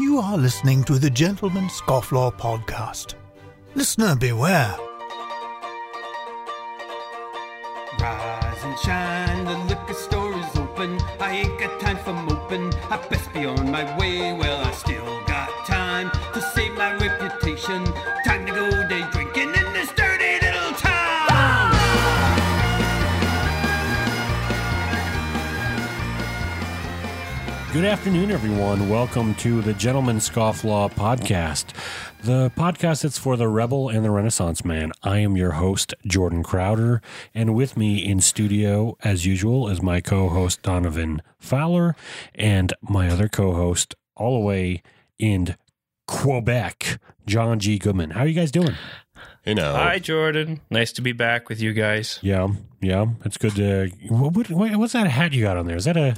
You are listening to the Gentleman Scofflaw podcast. Listener beware. Rise and shine, the liquor store is open. I ain't got time for moping. I best be on my way. Well, I still got time to save my reputation. Good afternoon, everyone. Welcome to the Gentleman Scofflaw podcast, the podcast that's for the rebel and the Renaissance man. I am your host, Jordan Crowder, and with me in studio, as usual, is my co-host Donovan Fowler and my other co-host, all the way in Quebec, John G. Goodman. How are you guys doing? You know, Hi, Jordan. Nice to be back with you guys. Yeah, yeah, it's good to. What, what, what- what's that hat you got on there? Is that a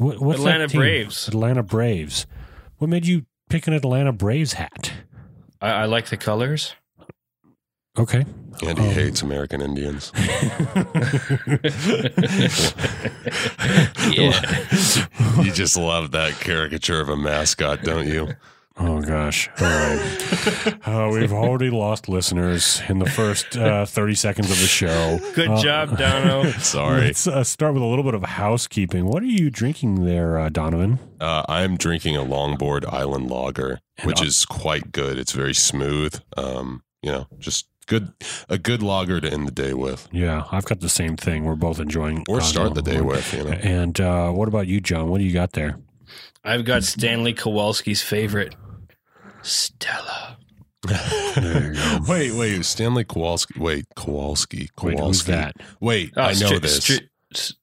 what, what's that Atlanta team? Braves. Atlanta Braves. What made you pick an Atlanta Braves hat? I, I like the colors. Okay. Andy Um, hates American Indians. Yeah. you just love that caricature of a mascot, don't you? Oh gosh. All right. uh, we've already lost listeners in the first uh, thirty seconds of the show. Good Uh, job, Dono. Sorry. Let's uh, start with a little bit of housekeeping. What are you drinking there, uh, Donovan? Uh, I'm drinking a Longboard Island Lager, which is quite good. It's very smooth. Um, you know, just good, a good lager to end the day with, Yeah, I've got the same thing. We're both enjoying. or uh, start the day with. You know, And uh, what about you, John? What do you got there? I've got Stanley Kowalski's favorite, Stella. There wait, wait, Stanley Kowalski. Wait, Kowalski. Kowalski. Wait, who's that? Wait, Oh, I know Stri- this. Stri- s-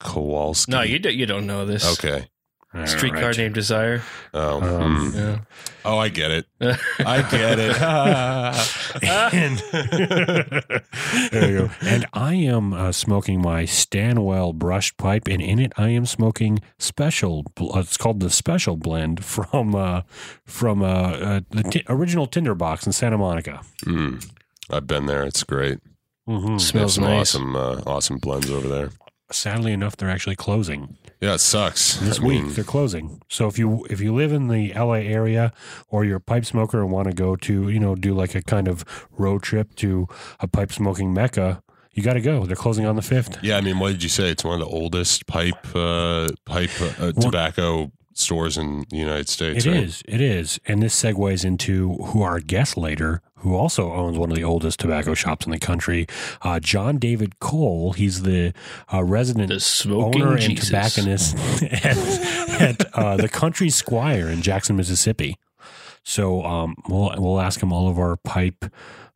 Kowalski. no, you do, you don't know this. Okay. All Streetcar right. named Desire. Oh, Um, hmm. Yeah. oh, I get it. I get it. and there you go. And I am uh, smoking my Stanwell brushed pipe, and in it I am smoking special. Uh, it's called the special blend from uh, from uh, uh, the ti- original Tinderbox in Santa Monica. Mm. I've been there. It's great. Mm-hmm. They have Smells some nice. awesome, uh, awesome blends over there. Sadly enough, they're actually closing Yeah, it sucks. this I week. mean, they're closing. So if you if you live in the LA area or you're a pipe smoker and want to go to you know do like a kind of road trip to a pipe smoking mecca, you got to go. They're closing on the fifth. yeah, I mean, what did you say? It's one of the oldest pipe, uh, pipe uh, tobacco stores in the United States. It right? is. It is. And this segues into who our guest later, who also owns one of the oldest tobacco shops in the country, uh, Jon David Cole. He's the uh, resident The smoking owner and tobacconist at, at uh, the Country Squire in Jackson, Mississippi. So um, we'll we'll ask him all of our pipe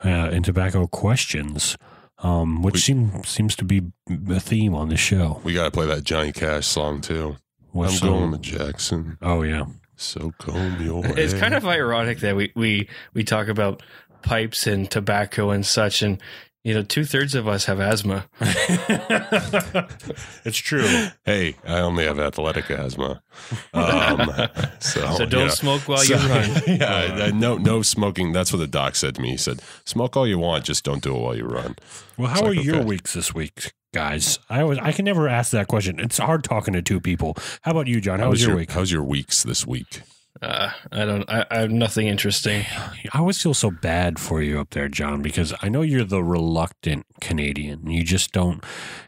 uh, and tobacco questions, um, which We- seem, seems to be a theme on the show. We got to play that Johnny Cash song too. What I'm song? going to Jackson. Oh yeah. So comb your It's hair. kind of ironic that we, we, we talk about pipes and tobacco and such, and you know, two thirds of us have asthma. it's true. Hey, I only have athletic asthma. Um, so, so don't yeah. smoke while So- you run. yeah, uh, no, no smoking. That's what the doc said to me. He said, "Smoke all you want, just don't do it while you run." Well, how It's are like, your okay. weeks this week, guys? I always, I can never ask that question. It's hard talking to two people. How about you, John? How, was your, week? How's your weeks this week? Uh, I don't. I, I have nothing interesting. I always feel so bad for you up there, John, because I know you're the reluctant Canadian. You just don't.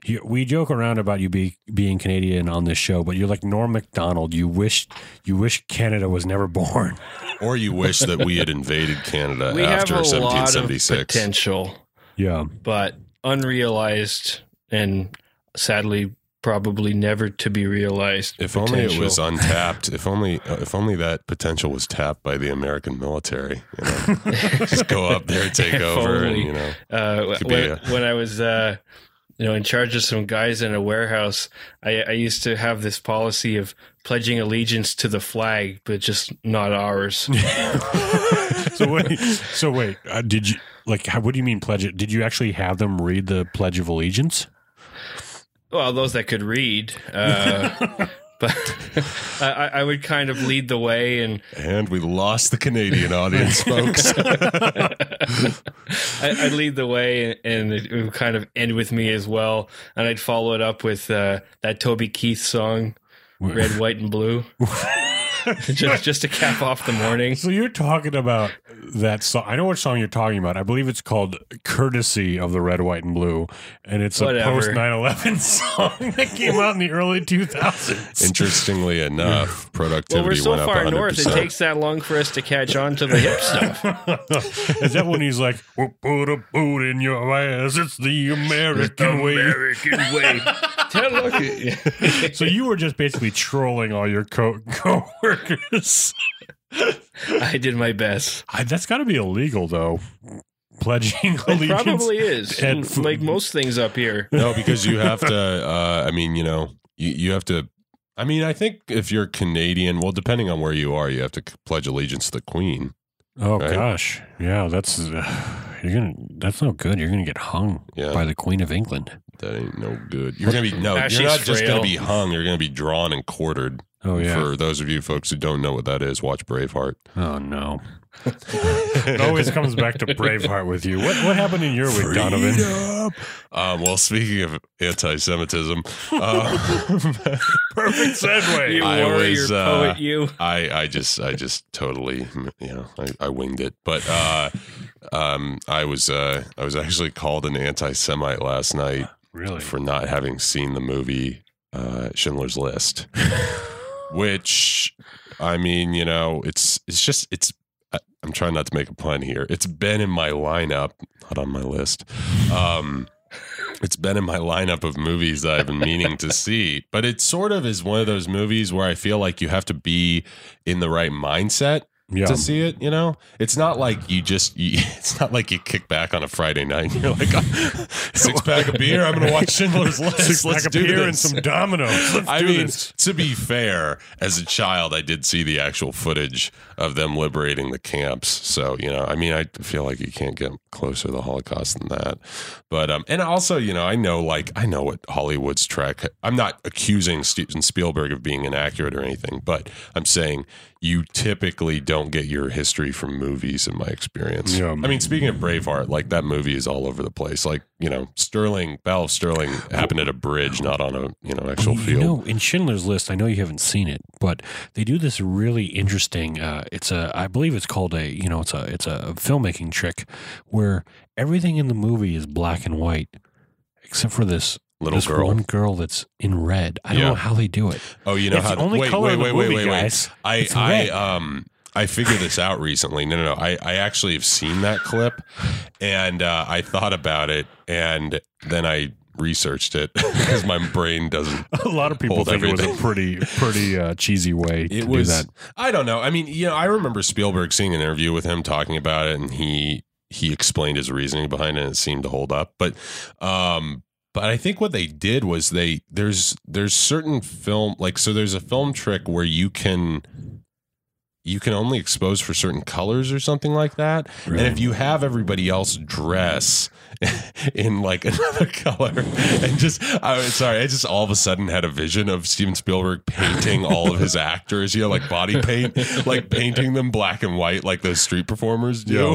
You, we joke around about you be, being Canadian on this show, but you're like Norm Macdonald. You wish you wish Canada was never born. Or you wish that we had invaded Canada we have after a lot of 1776? potential, Yeah, but unrealized, and sadly, probably never to be realized. If only it was untapped. If only, uh, if only that potential was tapped by the American military. You know, just go up there, take If over, and you know. uh, when, a- when I was, uh, you know, in charge of some guys in a warehouse, I, I used to have this policy of pledging allegiance to the flag, but just not ours. so wait, so wait, uh, did you like? How, what do you mean pledge it? Did you actually have them read the Pledge of Allegiance? Well, those that could read. Uh, but I, I I would kind of lead the way and And we lost the Canadian audience, folks. I, I'd lead the way and it would kind of end with me as well. And I'd follow it up with uh, that Toby Keith song, Red, White, and Blue. just just to cap off the morning. So you're talking about that song. I know what song you're talking about. I believe it's called Courtesy of the Red, White, and Blue. And it's Whatever. a post 9 11 song that came out in the early 2000s. Interestingly enough, Well, we're so went up far 100%. north; it takes that long for us to catch on to the hip stuff. Is that when he's like, we'll put a boot in your ass? It's the American way. American way. Tell lucky. So you were just basically trolling all your co-workers. I did my best. I, that's got to be illegal, though. Pledging It allegiance. probably is, And f- like most things up here. no, because you have to. Uh, I mean, you know, you, you have to. I mean, I think if you're Canadian, well, depending on where you are, you have to pledge allegiance to the Queen. Oh Right? gosh, yeah, that's uh, you're gonna. That's no good. You're gonna get hung Yeah. by the Queen of England. That ain't no good. You're gonna be no. Ah, you're she's not just gonna be hung. You're gonna be drawn and quartered. Oh yeah. For those of you folks who don't know what that is, watch Braveheart. oh no. It always comes back to Braveheart with you. What what happened in your week, Donovan? Freedom. Um, well, speaking of anti-Semitism, uh, Perfect segue. You I warrior was, uh, poet, you. I, I just I just totally you know I, I winged it but uh um I was uh I was actually called an anti-Semite last night Really? for not having seen the movie uh Schindler's List which I mean you know it's it's just it's I- I'm trying not to make a pun here. It's been in my lineup not on my list. Um it's been in my lineup of movies that I've been meaning to see, but it sort of is one of those movies where I feel like you have to be in the right mindset Yeah. to see it. You know, it's not like you just, you, it's not like you kick back on a Friday night and you're like, six pack of beer, I'm going to watch Schindler's List. Six Let's pack of beer and some dominoes. Let's I mean, this. to be fair, as a child, I did see the actual footage of them liberating the camps. So, you know, I mean, I feel like you can't get closer to the Holocaust than that. But, um, and also, you know, I know, like, I know what Hollywood's track. I'm not accusing Steven Spielberg of being inaccurate or anything, but I'm saying you typically don't get your history from movies, in my experience. Yeah. I mean, speaking of Braveheart, like that movie is all over the place. Like, you know, Stirling, Battle of Stirling happened at a bridge, not on a, you know, actual You field. know, in Schindler's List, I know you haven't seen it, but they do this really interesting. Uh, it's a, I believe it's called a, you know, it's a, it's a filmmaking trick where everything in the movie is black and white, except for this Little this girl. one girl that's in red. I don't Yeah. know how they do it. Oh, you know It's how? the only wait, color wait, in the wait, wait, movie, wait, wait. guys. I, It's I, red. um, I figured this out recently. No, no, no. I, I actually have seen that clip, and uh, I thought about it, and then I researched it because my brain doesn't. A lot of people Hold think it was a pretty, pretty uh, cheesy way to It do was. that. I don't know. I mean, you know, I remember Spielberg seeing an interview with him talking about it, and he he explained his reasoning behind it, and it seemed to hold up. But, um, but I think what they did was they there's there's certain film like so there's a film trick where you can you can only expose for certain colors or something like that. And if you have everybody else dress in like another color and just I sorry, I just all of a sudden had a vision of Steven Spielberg painting all of his actors, you know, like body paint, like painting them black and white like those street performers do.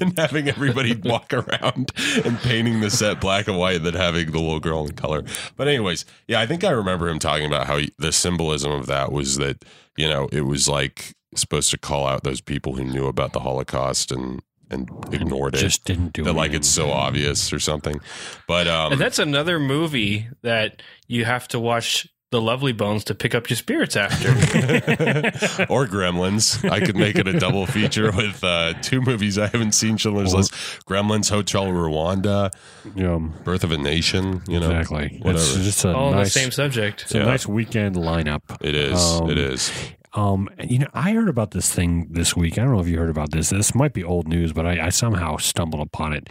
And having everybody walk around and painting the set black and white than having the little girl in color. But anyways, yeah, I think I remember him talking about how he, the symbolism of that was that, you know, it was like supposed to call out those people who knew about the Holocaust and and ignored it. Just didn't do that it. like it's so obvious or something. But um And that's another movie that you have to watch The Lovely Bones to pick up your spirits after. or Gremlins. I could make it a double feature with uh, two movies I haven't seen Schindler's Or- List: Gremlins, Hotel Rwanda, Yeah, Birth of a Nation. You know, exactly. whatever. It's just a All on nice, the same subject. it's a Yeah. nice weekend lineup. it is. Um, it is. Um, and, you know, I heard about this thing this week. I don't know if you heard about this. This might be old news, but I, I somehow stumbled upon it.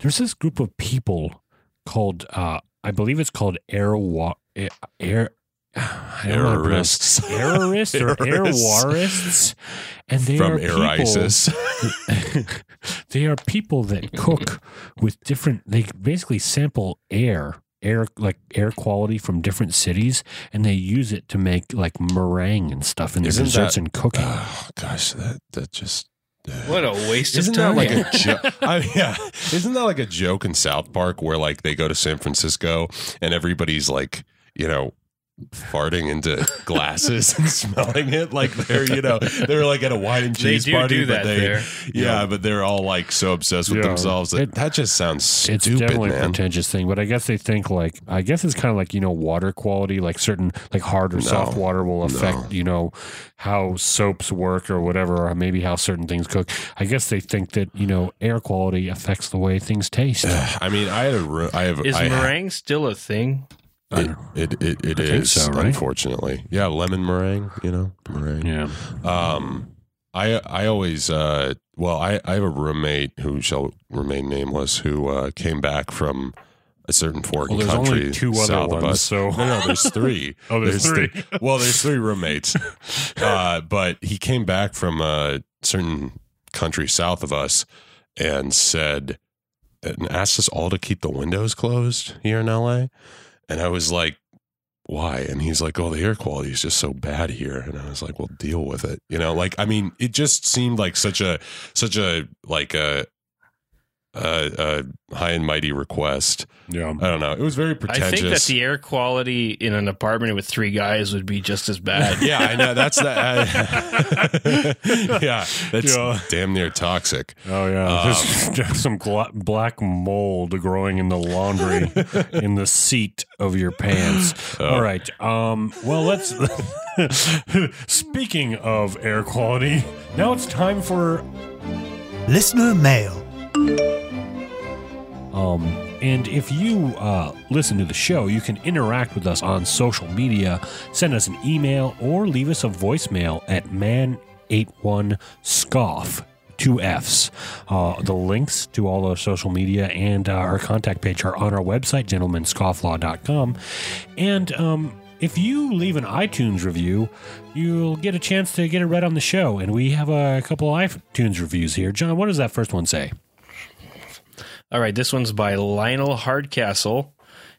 There's this group of people called, uh, I believe it's called air wa- air. air I don't know how to pronounce- Terrorists. Or Terrorists. airwarists, and they From are Air people, ISIS. they are people that cook with different. They basically sample air, air like air quality from different cities, and they use it to make like meringue and stuff in their Isn't desserts that- and cooking. Oh gosh, that that just What a waste Isn't of that like a joke? I mean, yeah, isn't that like a joke in South Park where like they go to San Francisco and everybody's like, you know, farting into glasses and smelling it like they're you know they're like at a wine and They cheese do party do but they there. yeah, but they're all like so obsessed with Yeah. themselves that It- that just sounds stupid, It's stupid definitely a man pretentious thing, but I guess they think like I guess it's kind of like you know water quality, like certain like hard or soft water will affect No. you know how soaps work or whatever, or maybe how certain things cook. I guess they think that you know air quality affects the way things taste. I mean I had a ro- I have Is I ha- meringue still a thing? It it it, it is, so, right? unfortunately yeah lemon meringue you know meringue yeah, Um, I I always uh, well, I I have a roommate who shall remain nameless who uh, came back from a certain foreign Well, there's only country two other south of us. so- no, no, there's three. Oh, there's three. well, there's three roommates, uh, but he came back from a certain country south of us and said and asked us all to keep the windows closed here in LA, and I was like why? And he's like, oh, the air quality is just so bad here. And I was like, well, deal with it. You know, like, I mean, it just seemed like such a, such a, like a, a, a high and mighty request. yeah. I don't know. It was very pretentious. I think that the air quality in an apartment with three guys would be just as bad. yeah, I know. That's that. yeah, that's Yeah. damn near toxic. Oh yeah, Um, there's just some gla- black mold growing in the laundry in the seat of your pants. Oh. All right. Um. Well, let's. Speaking of air quality, now it's time for Listener mail. Um, and if you uh, listen to the show, you can interact with us on social media, send us an email, or leave us a voicemail at man81scoff. Two F's. Uh, the links to all our social media and uh, our contact page are on our website, gentlemanscofflaw.com. And um, if you leave an iTunes review, you'll get a chance to get it read on the show. And we have a couple of iTunes reviews here. John, what does that first one say? All right, this one's by Lionel Hardcastle.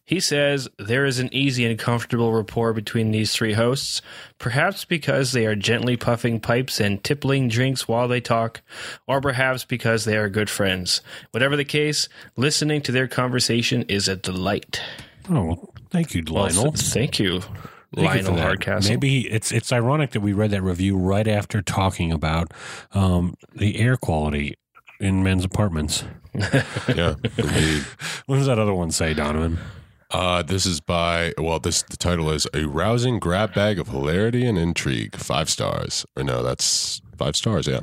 He says there is an easy and comfortable rapport between these three hosts, perhaps because they are gently puffing pipes and tippling drinks while they talk, or perhaps because they are good friends. Whatever the case, listening to their conversation is a delight. Oh, well, thank you, Lionel. th- thank you, Thank Lionel. Hardcastle. Maybe it's it's ironic that we read that review right after talking about um, the air quality in men's apartments. Yeah, indeed. What does that other one say, Donovan? Uh, this is by well, this the title is a rousing grab bag of hilarity and intrigue. Five stars, or no, that's five stars. Yeah,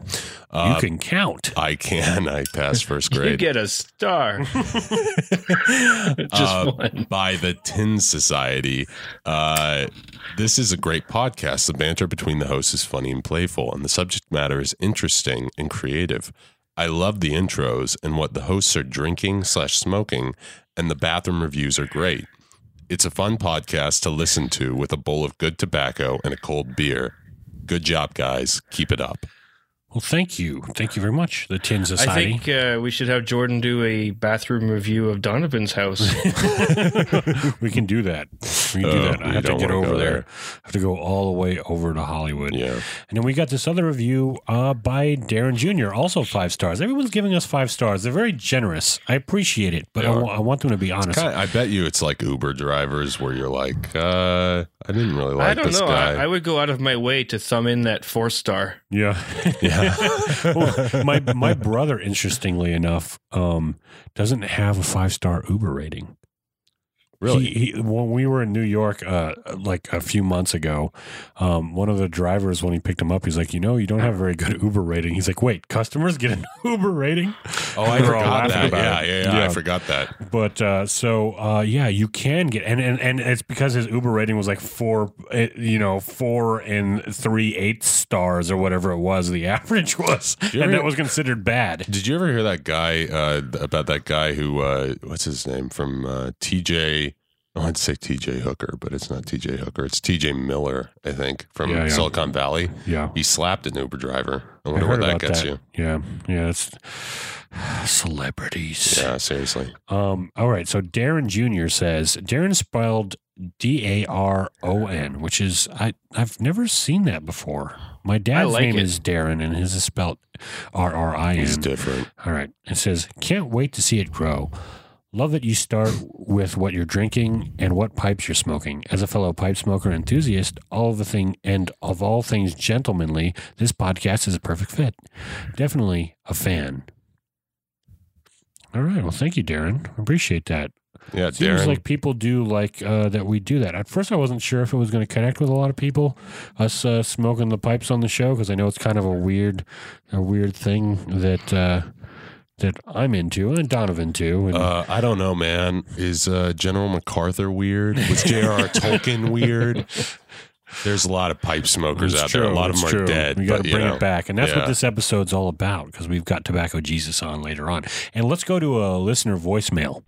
uh, you can count. I can. I passed first grade. you get a star. Just Uh, one. by the Tin Society. Uh, this is a great podcast. The banter between the hosts is funny and playful, and the subject matter is interesting and creative. I love the intros and what the hosts are drinking slash smoking, and the bathroom reviews are great. It's a fun podcast to listen to with a bowl of good tobacco and a cold beer. Good job, guys. Keep it up. Well, thank you, thank you very much, the Tin Society. I think uh, we should have Jordan do a bathroom review of Donovan's house. we can do that. We do Oh, that. I have to don't get over there. there. I have to go all the way over to Hollywood. Yeah. And then we got this other review uh, by Darren Jr., also five stars. Everyone's giving us five stars. They're very generous. I appreciate it, but They I are. wa- I want them to be honest. Kinda, I bet you it's like Uber drivers where you're like, uh, I didn't really like I don't this know. guy. I, I would go out of my way to thumb in that four star. Yeah. yeah. well, my my brother, interestingly enough, um, doesn't have a five star Uber rating. Really? He, he, when we were in New York, uh, like a few months ago, um, one of the drivers, when he picked him up, he's like, "You know, you don't have a very good Uber rating." He's like, "Wait, customers get an Uber rating?" Oh, I We were all forgot that. Yeah, yeah, yeah, Yeah. I forgot that. But uh, so uh, yeah, you can get and, and and it's because his Uber rating was like four, eh, you know, four and three eighths stars or whatever it was. The average was, and ever- that was considered bad. Did you ever hear that guy uh, about that guy who uh, what's his name from uh, TJ? I wanted say TJ Hooker, but it's not TJ Hooker. It's TJ Miller, I think, from Yeah, yeah. Silicon Valley. Yeah, He slapped an Uber driver. I I wonder heard what that gets that. you. Yeah, yeah, it's celebrities. Yeah, seriously. Um. All right. So Darren Jr. says Darren spelled D A R O N, which is I I've never seen that before. My dad's like name it. is Darren, and his is spelled R R I He's different. All right. It says, can't wait to see it grow. Love that you start with what you're drinking and what pipes you're smoking. As a fellow pipe smoker enthusiast, all of the thing and of all things gentlemanly, this podcast is a perfect fit. Definitely a fan. All right. Well, thank you, Darren. I appreciate that. Yeah, Seems Darren. like people do like uh, that we do that. At first, I wasn't sure if it was going to connect with a lot of people, us uh, smoking the pipes on the show, because I know it's kind of a weird, a weird thing that uh, that I'm into and Donovan too. And Uh, I don't know, man. Is uh, General MacArthur weird? Was J.R.R. Tolkien weird? There's a lot of pipe smokers It's out there. A lot of it's them are true. dead. We got but, to you bring know, it back, and that's what this episode's all about. Because we've got Tobacco Jesus on later on, and let's go to a listener voicemail.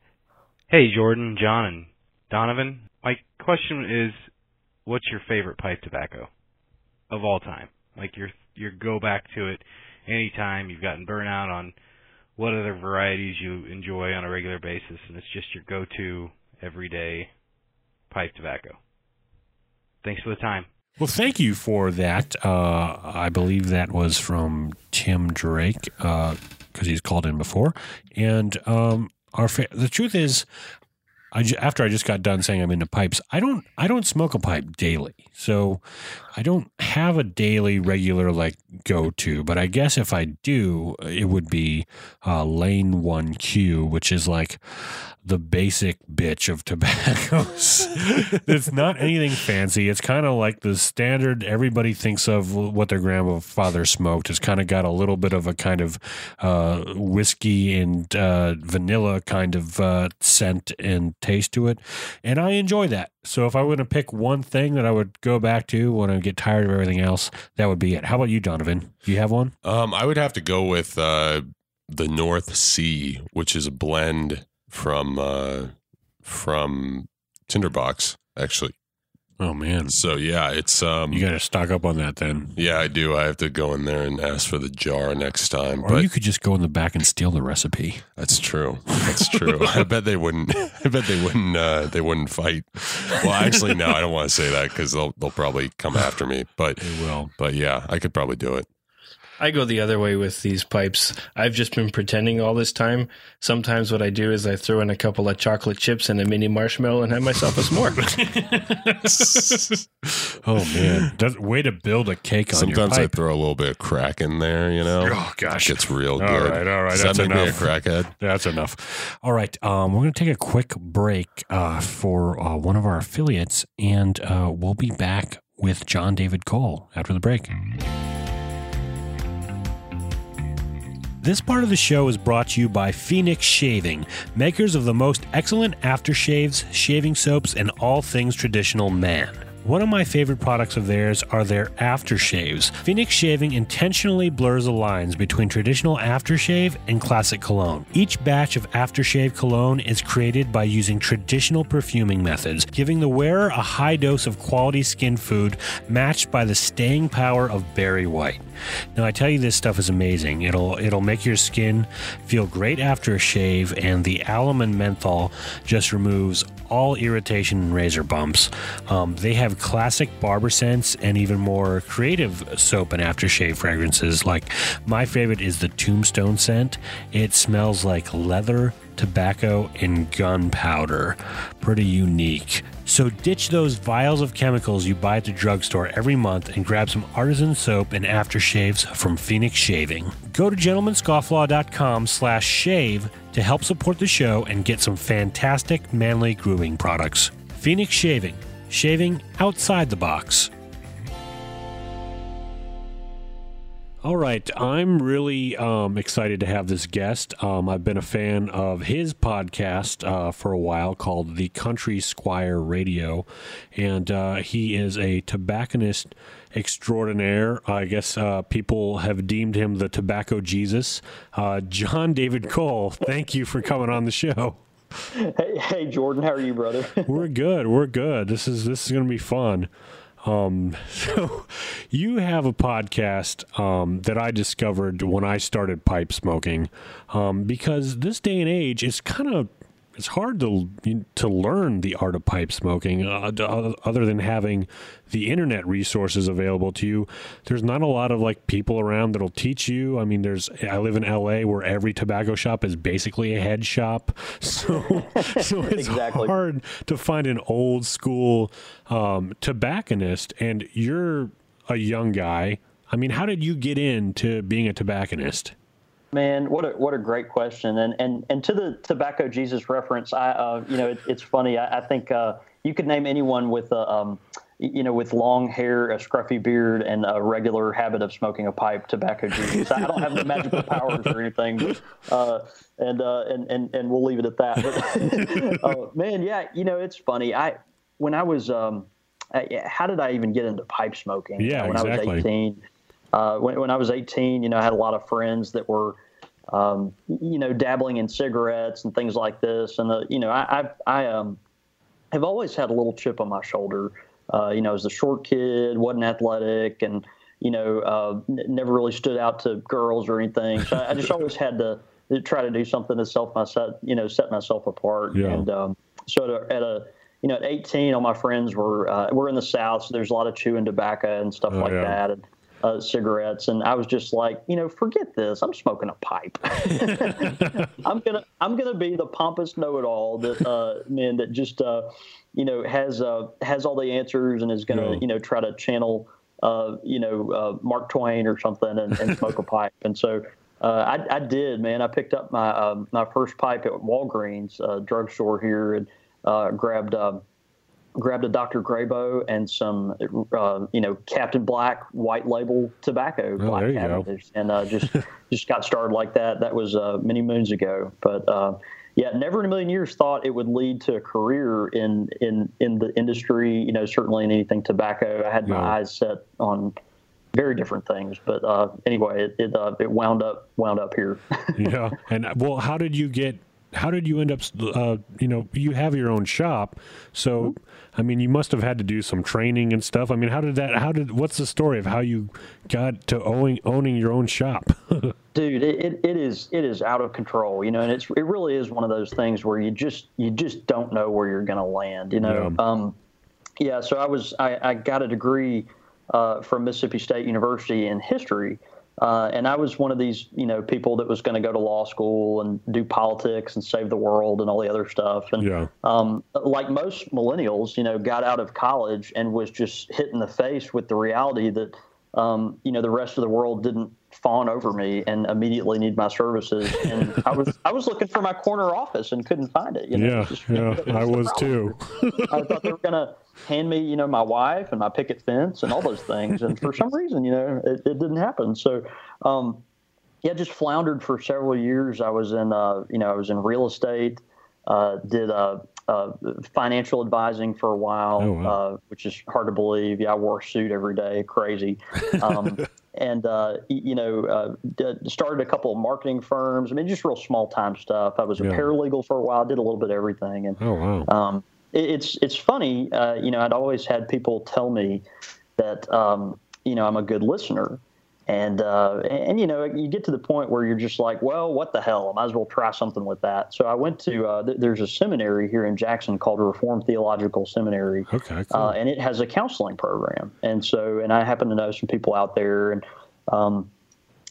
Hey, Jordan, John, and Donovan. My question is, what's your favorite pipe tobacco of all time? Like your your go back to it anytime you've gotten burnout on what other varieties you enjoy on a regular basis, and it's just your go to everyday pipe tobacco. Thanks for the time. Well, thank you for that. Uh, I believe that was from Tim Drake because he's called in before. And um, our fa- the truth is, I ju- after I just got done saying I'm into pipes, I don't I don't smoke a pipe daily, so I don't have a daily regular like go to. But I guess if I do, it would be uh, Lane One Q, which is like the basic bitch of tobaccos. it's not anything fancy. It's kind of like the standard everybody thinks of what their grandfather smoked. It's kind of got a little bit of a kind of uh, whiskey and uh, vanilla kind of uh, scent and taste to it. And I enjoy that. So if I were to pick one thing that I would go back to when I get tired of everything else, that would be it. How about you, Donovan? Do you have one? Um, I would have to go with uh, the North Sea, which is a blend from uh, from Tinderbox, actually. Oh man, So yeah, it's um, you got to stock up on that then. yeah, I do. I have to go in there and ask for the jar next time. Or but you could just go in the back and steal the recipe. That's true. That's true. I bet they wouldn't. I bet they wouldn't. Uh, they wouldn't fight. Well, actually, no. I don't want to say that because they'll they'll probably come after me. But They will. but yeah, I could probably do it. I go the other way with these pipes. I've just been pretending all this time. Sometimes what I do is I throw in a couple of chocolate chips and a mini marshmallow and have myself a s'more. Oh man, That's, way to build a cake on Sometimes I throw a little bit of crack in there. You know, Oh gosh, it's real All good. right, all right, Does that's that make me a enough. crackhead? That's enough. All right, um, we're going to take a quick break uh, for uh, one of our affiliates, and uh, we'll be back with Jon David Cole after the break. This part of the show is brought to you by Phoenix Shaving, makers of the most excellent aftershaves, shaving soaps, and all things traditional man. One of my favorite products of theirs are their aftershaves. Phoenix Shaving intentionally blurs the lines between traditional aftershave and classic cologne. Each batch of aftershave cologne is created by using traditional perfuming methods, giving the wearer a high dose of quality skin food matched by the staying power of Barry White. Now I tell you this stuff is amazing. It'll it'll make your skin feel great after a shave and the alum and menthol just removes all irritation and razor bumps. Um, they have classic barber scents and even more creative soap and aftershave fragrances. Like my favorite is the Tombstone scent. It smells like leather, tobacco, and gunpowder. Pretty unique. So ditch those vials of chemicals you buy at the drugstore every month and grab some artisan soap and aftershaves from Phoenix Shaving. Go to gentlemanscofflaw.com slash shave to help support the show and get some fantastic manly grooming products. Phoenix Shaving. Shaving outside the box. All right, I'm really um, excited to have this guest. Um, I've been a fan of his podcast uh, for a while called The Country Squire Radio, and uh, he is a tobacconist extraordinaire. I guess uh, people have deemed him the Tobacco Jesus. Uh, Jon David Cole, thank you for coming on the show. Hey, hey, Jordan, how are you, brother? We're good. We're good. This is this is going to be fun. Um, so you have a podcast um, that I discovered when I started pipe smoking, um, because this day and age it's kind of it's hard to to learn the art of pipe smoking uh, other than having the internet resources available to you. There's not a lot of like people around that'll teach you. I mean, there's I live in LA where every tobacco shop is basically a head shop, so so it's Exactly. hard to find an old school um, tobacconist. And you're a young guy. I mean, how did you get into being a tobacconist? Man, what a what a great question, and and and to the tobacco Jesus reference, I uh, you know it, it's funny. I, I think uh, you could name anyone with a um, you know with long hair, a scruffy beard, and a regular habit of smoking a pipe, tobacco Jesus. I don't have the magical powers or anything, uh, and uh, and and and we'll leave it at that. But uh, man, yeah, you know it's funny. I when I was um, how did I even get into pipe smoking? Yeah, when exactly. I was eighteen uh, when, when I was 18, you know, I had a lot of friends that were, um, you know, dabbling in cigarettes and things like this. And, uh, you know, I, I, I um, have always had a little chip on my shoulder. Uh, you know, as a short kid, wasn't athletic and, you know, uh, n- never really stood out to girls or anything. So I, I just always had to try to do something to self myself, you know, set myself apart. Yeah. And um, so at a, at a, you know, at 18, all my friends were, uh, we're in the South, so there's a lot of chewing tobacco and stuff Oh, like yeah. that. And, uh, cigarettes, and I was just like, you know, forget this. I'm smoking a pipe. I'm gonna I'm gonna be the pompous know-it-all that uh, man that just uh, you know has uh, has all the answers and is gonna Yeah. you know try to channel uh, you know uh, Mark Twain or something and, and smoke a pipe. And so uh, I, I did, man. I picked up my um, my first pipe at Walgreens uh, drugstore here and uh, grabbed. Um, grabbed a Dr. Grabow and some, uh, you know, Captain Black white label tobacco, Oh, black there you go. And uh, just just got started like that. That was uh, many moons ago, but uh, yeah, never in a million years thought it would lead to a career in in in the industry. You know, certainly in anything tobacco. I had my Yeah. eyes set on very different things, but uh, anyway, it it, uh, it wound up wound up here. yeah. And well, how did you get? How did you end up? Uh, you know, you have your own shop, so I mean, you must have had to do some training and stuff. I mean, how did that? How did? What's the story of how you got to owning owning your own shop? dude it, it, is it is out of control you know and it's it really is one of those things where you just you just don't know where you're going to land you know Yeah. um yeah so i was i, I got a degree uh, from mississippi state university in history uh, and I was one of these, you know, people that was going to go to law school and do politics and save the world and all the other stuff. And Yeah. um, like most millennials, you know, got out of college and was just hit in the face with the reality that, um, you know, the rest of the world didn't fawn over me and immediately need my services. And I was I was looking for my corner office and couldn't find it. You know, yeah, Just- yeah, I was problem. too. I thought they were going to hand me, you know, my wife and my picket fence and all those things. And for some reason, you know, it, it didn't happen. So, um, yeah, just floundered for several years. I was in, uh, you know, I was in real estate, uh, did uh, uh, financial advising for a while, Oh, wow. uh, which is hard to believe. Yeah, I wore a suit every day, crazy. Um, and, uh, you know, uh, d- started a couple of marketing firms. I mean, just real small time stuff. I was a Yeah. paralegal for a while, did a little bit of everything. And, Oh wow. um, it, it's it's funny, uh, you know. I'd always had people tell me that um, you know I'm a good listener, and, uh, and you know you get to the point where you're just like, well, what the hell? I might as well try something with that. So I went to uh, th- there's a seminary here in Jackson called Reformed Theological Seminary, Okay, cool. uh, and it has a counseling program. And so, and I happen to know some people out there, and um,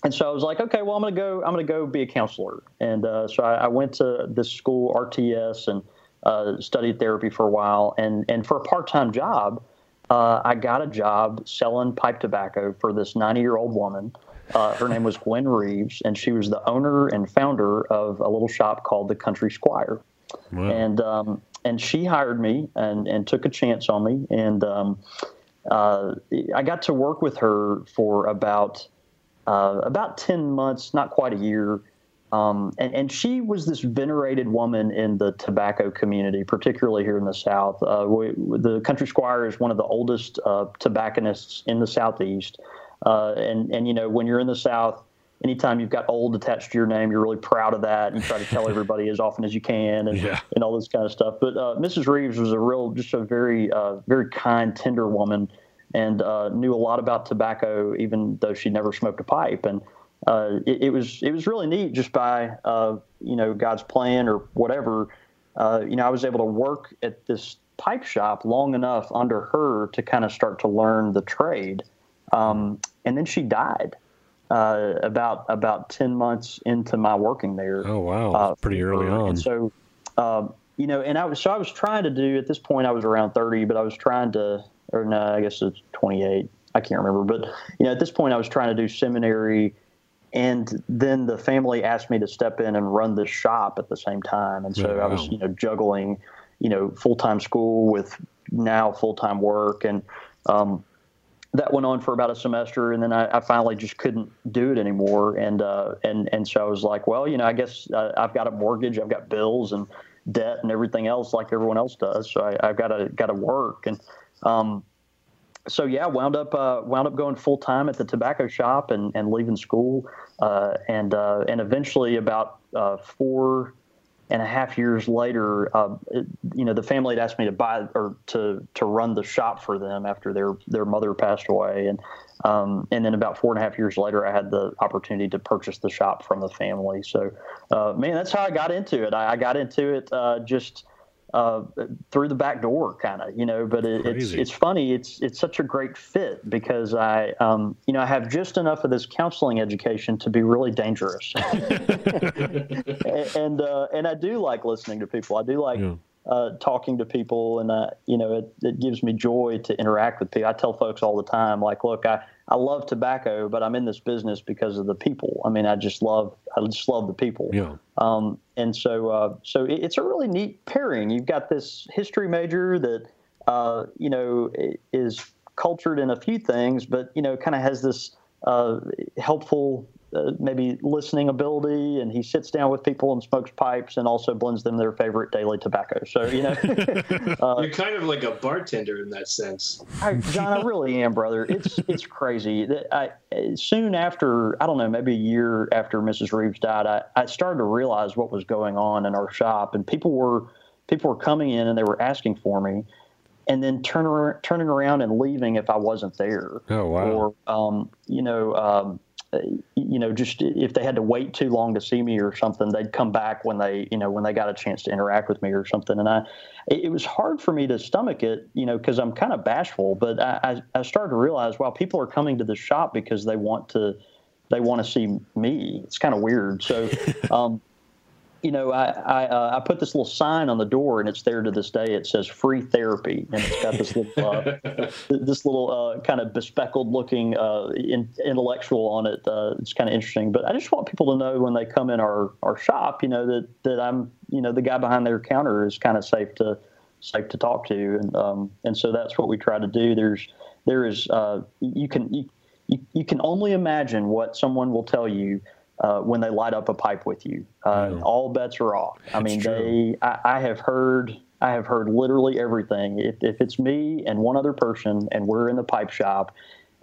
and so I was like, okay, well, I'm gonna go. I'm gonna go be a counselor. And uh, so I, I went to this school, RTS, and uh, studied therapy for a while. And and for a part-time job, uh, I got a job selling pipe tobacco for this 90-year-old woman. Uh, her name was Gwen Reeves, and she was the owner and founder of a little shop called the Country Squire wow. and um, and she hired me and and took a chance on me and um, uh, I got to work with her for about uh, about ten months, not quite a year. Um, and, and she was this venerated woman in the tobacco community, particularly here in the South. Uh, we, the Country Squire is one of the oldest uh, tobacconists in the Southeast. Uh, and, and, you know, when you're in the South, anytime you've got old attached to your name, you're really proud of that and you try to tell everybody as often as you can and, Yeah. and all this kind of stuff. But uh, Mrs. Reeves was a real, just a very, uh, very kind, tender woman and uh, knew a lot about tobacco, even though she never smoked a pipe. And uh, it, it was it was really neat just by uh, you know God's plan or whatever. uh, you know, I was able to work at this pipe shop long enough under her to kind of start to learn the trade. Um, and then she died uh, about about ten months into my working there. Oh wow, uh, pretty early on. And so, um, you know, and I was so I was trying to do at this point I was around thirty, but I was trying to, or no, I guess it's twenty eight. I can't remember, but you know, at this point I was trying to do seminary, and then the family asked me to step in and run this shop at the same time, and so Oh, I was you know juggling, you know, full time school with now full time work, and um, that went on for about a semester, and then I, I finally just couldn't do it anymore, and uh, and and so I was like, well, you know, I guess uh, I've got a mortgage, I've got bills and debt and everything else like everyone else does, so I, I've got to got to work, and um, so yeah, wound up uh, wound up going full time at the tobacco shop and, and leaving school, uh, and uh, and eventually about uh, four and a half years later, uh, it, you know, the family had asked me to buy or to to run the shop for them after their their mother passed away, and um, and then about four and a half years later, I had the opportunity to purchase the shop from the family. So, uh, man, that's how I got into it. I, I got into it just uh, through the back door, kind of, you know. But it, it's it's funny. It's it's such a great fit because I, um, you know, I have just enough of this counseling education to be really dangerous, and uh, and I do like listening to people. I do like. Yeah. Uh, talking to people, and uh, you know, it, it gives me joy to interact with people. I tell folks all the time, like, look, I, I love tobacco, but I'm in this business because of the people. I mean, I just love, I just love the people. Yeah. Um, and so, uh, so it, it's a really neat pairing. You've got this history major that, uh, you know, is cultured in a few things, but you know, kind of has this uh, helpful, uh, maybe listening ability. And he sits down with people and smokes pipes, and also blends them their favorite daily tobacco. So, you know, You're kind of like a bartender in that sense. I, John, I really am, brother. It's it's crazy. I soon after, I don't know, maybe a year after Mrs. Reeves died, I, I started to realize what was going on in our shop, and people were people were coming in and they were asking for me, and then turn, turning around and leaving if I wasn't there. Oh, wow. Or um, you know. Um, uh, you know, just if they had to wait too long to see me or something, they'd come back when they, you know, when they got a chance to interact with me or something. And I, it, was hard for me to stomach it, you know, because I'm kind of bashful. But I, I, I started to realize, wow, people are coming to the shop because they want to, they want to see me. It's kind of weird. So, um, you know, I I, uh, I put this little sign on the door, and it's there to this day. It says "free therapy," and it's got this little uh, this little uh, kind of bespeckled looking uh, in, intellectual on it. Uh, it's kind of interesting. But I just want people to know when they come in our, our shop, you know, that that I'm, you know, the guy behind their counter is kind of safe to safe to talk to, and um, and so that's what we try to do. There's there is uh, you can you, you, you can only imagine what someone will tell you uh, when they light up a pipe with you. Uh, Yeah. All bets are off. I mean, they. I, I have heard. I have heard literally everything. If, if it's me and one other person, and we're in the pipe shop,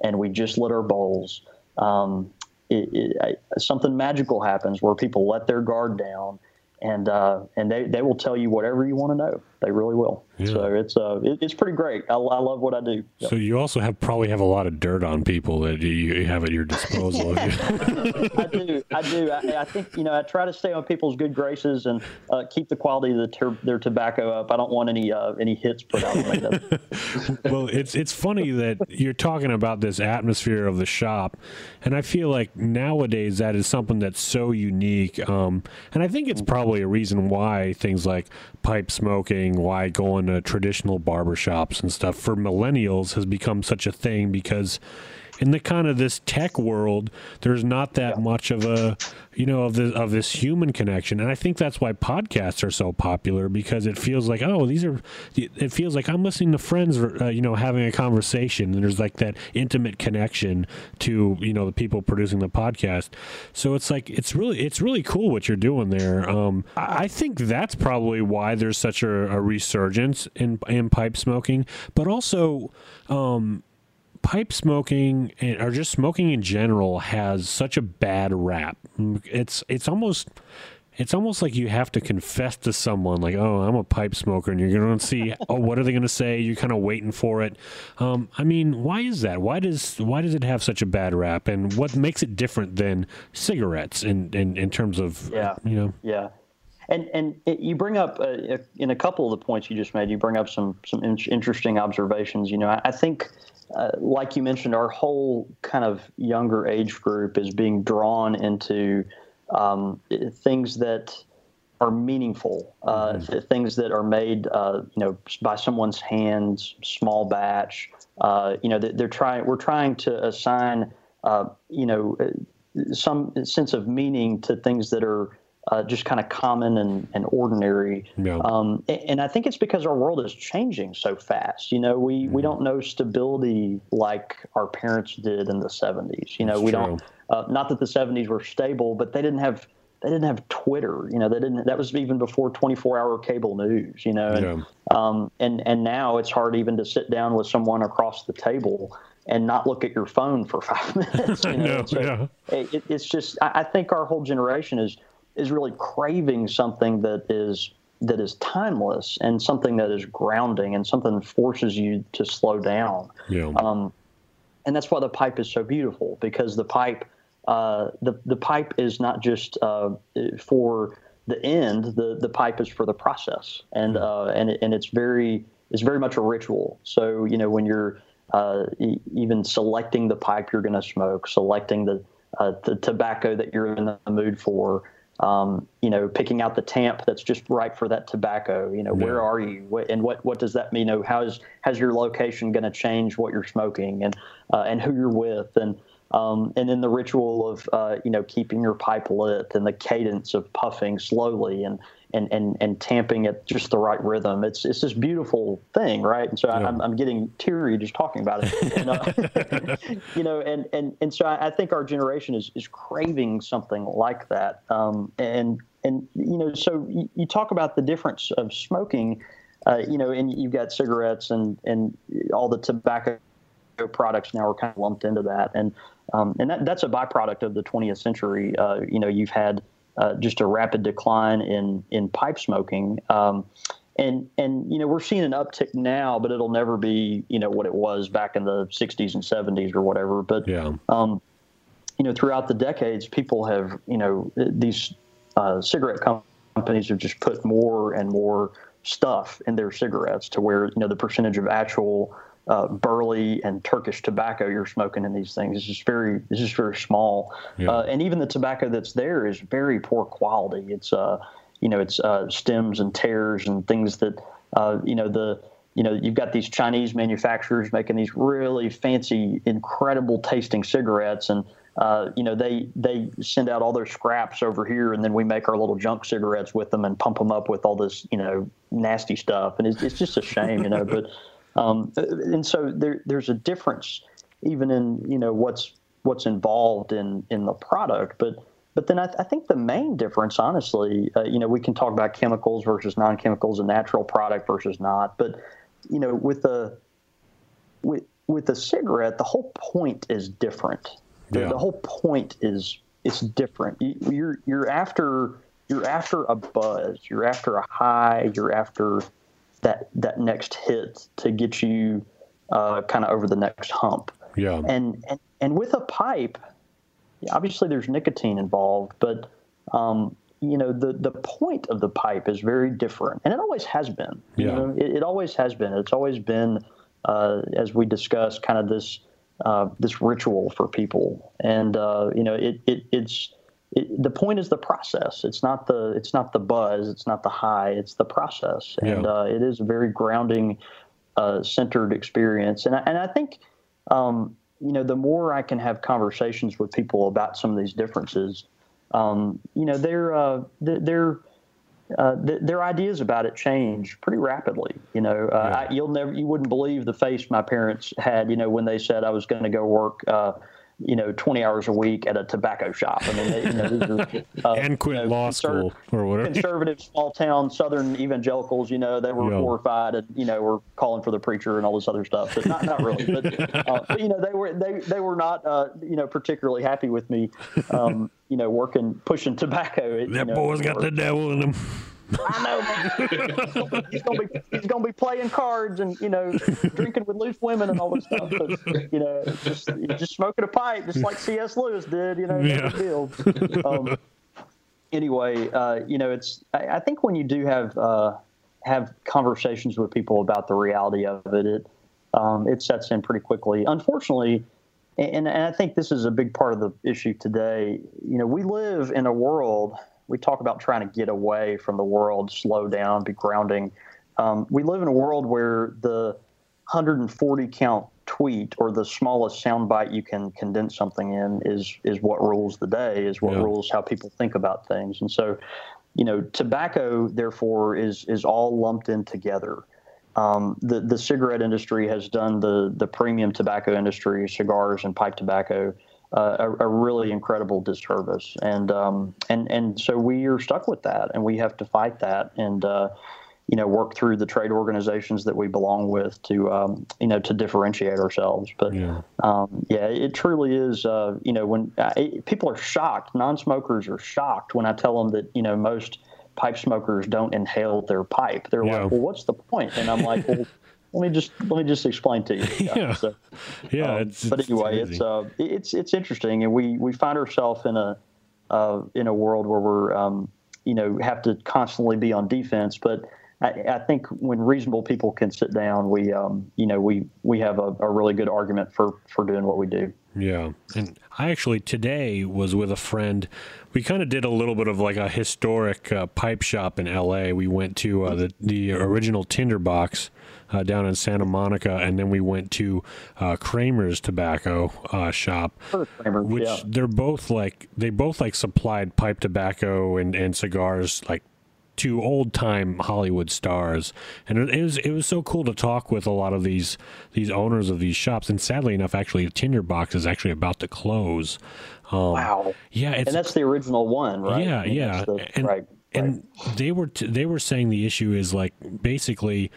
and we just lit our bowls, um, it, it, I, something magical happens where people let their guard down, and uh, and they, they will tell you whatever you want to know. They really will. Yeah. So it's uh it, it's pretty great. I, I love what I do. Yep. So you also have probably have a lot of dirt on people that you, you have at your disposal. I do. I do. I, I think you know. I try to stay on people's good graces and uh, keep the quality of the ter- their tobacco up. I don't want any uh, any hits put out. Well, it's it's funny that you're talking about this atmosphere of the shop, and I feel like nowadays that is something that's so unique. Um, and I think it's probably a reason why things like pipe smoking, why going to traditional barbershops and stuff for millennials has become such a thing because in the kind of this tech world, there's not that much of a, you know, of this of this human connection, and I think that's why podcasts are so popular because it feels like, oh, these are, it feels like I'm listening to friends, uh, you know, having a conversation, and there's like that intimate connection to, you know, the people producing the podcast. So it's like it's really it's really cool what you're doing there. Um, I I think that's probably why there's such a, a resurgence in in pipe smoking, but also. Um, pipe smoking or just smoking in general has such a bad rap. It's it's almost it's almost like you have to confess to someone like, "Oh, I'm a pipe smoker," and you're going to see, "Oh, what are they going to say?" You're kind of waiting for it. Um, I mean, why is that? Why does why does it have such a bad rap? And what makes it different than cigarettes in in, in terms of Yeah. you know? Yeah. and and it, you bring up uh, in a couple of the points you just made. You bring up some some in- interesting observations. You know, I, I think. Uh, like you mentioned, our whole kind of younger age group is being drawn into um, things that are meaningful, uh, mm-hmm. things that are made, uh, you know, by someone's hands, small batch. Uh, you know, they're trying. We're trying to assign, uh, you know, some sense of meaning to things that are uh, just kind of common and, and ordinary. Yeah. Um, and I think it's because our world is changing so fast. You know, we, mm-hmm. we don't know stability like our parents did in the 70s. You know, That's we true. don't, uh, not that the 70s were stable, but they didn't have. They didn't have Twitter, you know. They didn't. That was even before 24-hour cable news, you know. And, yeah. um, and and now it's hard even to sit down with someone across the table and not look at your phone for five minutes. You know? know so yeah. it, it's just. I, I think our whole generation is is really craving something that is that is timeless and something that is grounding and something that forces you to slow down. Yeah. Um, and that's why the pipe is so beautiful because the pipe, uh, the the pipe is not just uh, for the end. The the pipe is for the process, and uh, and and it's very it's very much a ritual. So you know when you're uh, even selecting the pipe you're going to smoke, selecting the uh, the tobacco that you're in the mood for um, you know, picking out the tamp that's just right for that tobacco. You know, yeah. where are you, what, and what what does that mean? You know, how is how's your location going to change what you're smoking, and uh, and who you're with, and um, and then the ritual of uh, you know keeping your pipe lit, and the cadence of puffing slowly, and and, and, and tamping at just the right rhythm. It's it's this beautiful thing, right? And so yeah. I'm, I'm getting teary just talking about it. and, uh, you know, and, and, and so I, think our generation is, is craving something like that. Um, and and you know, so you, you, talk about the difference of smoking. Uh, you know, and you've got cigarettes and and all the tobacco products now are kind of lumped into that, and um, and that, that's a byproduct of the 20th century. Uh, you know, you've had uh, just a rapid decline in in pipe smoking. Um, and and you know we're seeing an uptick now, but it'll never be you know what it was back in the 60s and 70s or whatever. But yeah. um, you know throughout the decades, people have you know these uh, cigarette companies have just put more and more stuff in their cigarettes to where you know the percentage of actual uh, burley and Turkish tobacco you're smoking in these things. It's just very, it's just very small. Yeah. Uh, and even the tobacco that's there is very poor quality. It's, uh, you know, it's uh, stems and tears and things that, uh, you know, the, you know, you've got these Chinese manufacturers making these really fancy, incredible tasting cigarettes, and uh, you know they they send out all their scraps over here, and then we make our little junk cigarettes with them and pump them up with all this, you know, nasty stuff, and it's, it's just a shame, you know. But um, and so there, there's a difference even in you know what's what's involved in in the product, but but then I, th- I think the main difference, honestly, uh, you know, we can talk about chemicals versus non-chemicals, a natural product versus not, but you know, with the with with the cigarette, the whole point is different. The, yeah. the whole point is it's different. You, you're you're after you're after a buzz. You're after a high. You're after that that next hit to get you uh, kind of over the next hump. Yeah. And, and and with a pipe, obviously there's nicotine involved, but um, you know the the point of the pipe is very different, and it always has been. You yeah. know, it, it always has been. It's always been, uh, as we discussed, kind of this uh, this ritual for people, and uh, you know, it, it it's it, the point is the process. It's not the it's not the buzz. It's not the high. It's the process, and yeah. uh, it is a very grounding, uh, centered experience. And I, and I think, um, you know, the more I can have conversations with people about some of these differences, um, you know, their uh, their uh, th- their ideas about it change pretty rapidly. You know, uh, yeah. I, you'll never you wouldn't believe the face my parents had. You know, when they said I was going to go work uh, you know, 20 hours a week at a tobacco shop. I mean, you know, are, uh, and quit you know, law school or whatever. Conservative small town Southern evangelicals, you know, they were horrified and, you know, were calling for the preacher and all this other stuff, but not, not really. But, uh, but, you know, they were, they, they were not, uh, you know, particularly happy with me, um, you know, working, pushing tobacco. That you know, boy's got the devil in him. I know, man. he's gonna be he's gonna be playing cards and you know drinking with loose women and all this stuff. But, you know, just just smoking a pipe, just like C.S. Lewis did. You know, yeah. deal. Um, anyway, uh, you know, it's I, I, think when you do have uh, have conversations with people about the reality of it, it um, it sets in pretty quickly. Unfortunately, and, and I think this is a big part of the issue today. You know, we live in a world. We talk about trying to get away from the world, slow down, be grounding. Um, we live in a world where the 140 count tweet or the smallest soundbite you can condense something in is is what rules the day, is what yeah. rules how people think about things. And so, you know, tobacco therefore is is all lumped in together. Um, the the cigarette industry has done the the premium tobacco industry, cigars and pipe tobacco, uh, a, a, really incredible disservice, and um, and and so we are stuck with that, and we have to fight that, and uh, you know work through the trade organizations that we belong with to um, you know to differentiate ourselves. But yeah, um, yeah it truly is. Uh, you know when it, people are shocked, non-smokers are shocked when I tell them that you know most pipe smokers don't inhale their pipe. They're yeah. like, well, what's the point? And I'm like, well. Let me just let me just explain to you. Yeah, yeah. So, yeah um, but anyway, it's, it's uh, it's it's interesting, and we we find ourselves in a uh, in a world where we're um, you know have to constantly be on defense, but I, I, think when reasonable people can sit down, we, um, you know, we we have a, a, really good argument for for doing what we do. Yeah, and I actually today was with a friend. We kind of did a little bit of like a historic uh, pipe shop in L.A. We went to uh, the the original Tinderbox. Uh, down in Santa Monica, and then we went to uh, Kramer's Tobacco uh, shop, Kramer, which yeah. they're both like they both like supplied pipe tobacco and, and cigars like to old time Hollywood stars, and it, was it was so cool to talk with a lot of these these owners of these shops. And sadly enough, actually, Tinderbox is actually about to close. Um, wow. Yeah, and that's the original one, right? Yeah, yeah. The, and, right, and they were t- they were saying the issue is like basically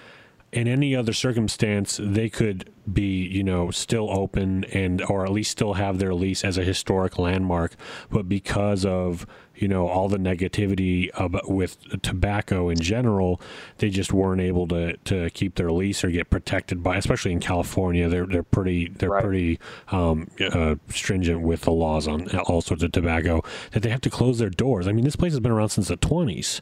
in any other circumstance they could be you know still open and or at least still have their lease as a historic landmark but because of you know all the negativity about, with tobacco in general, they just weren't able to, to keep their lease or get protected by, especially in California. They're they're pretty they're right. pretty um, uh, stringent with the laws on all sorts of tobacco that they have to close their doors. I mean, this place has been around since the twenties.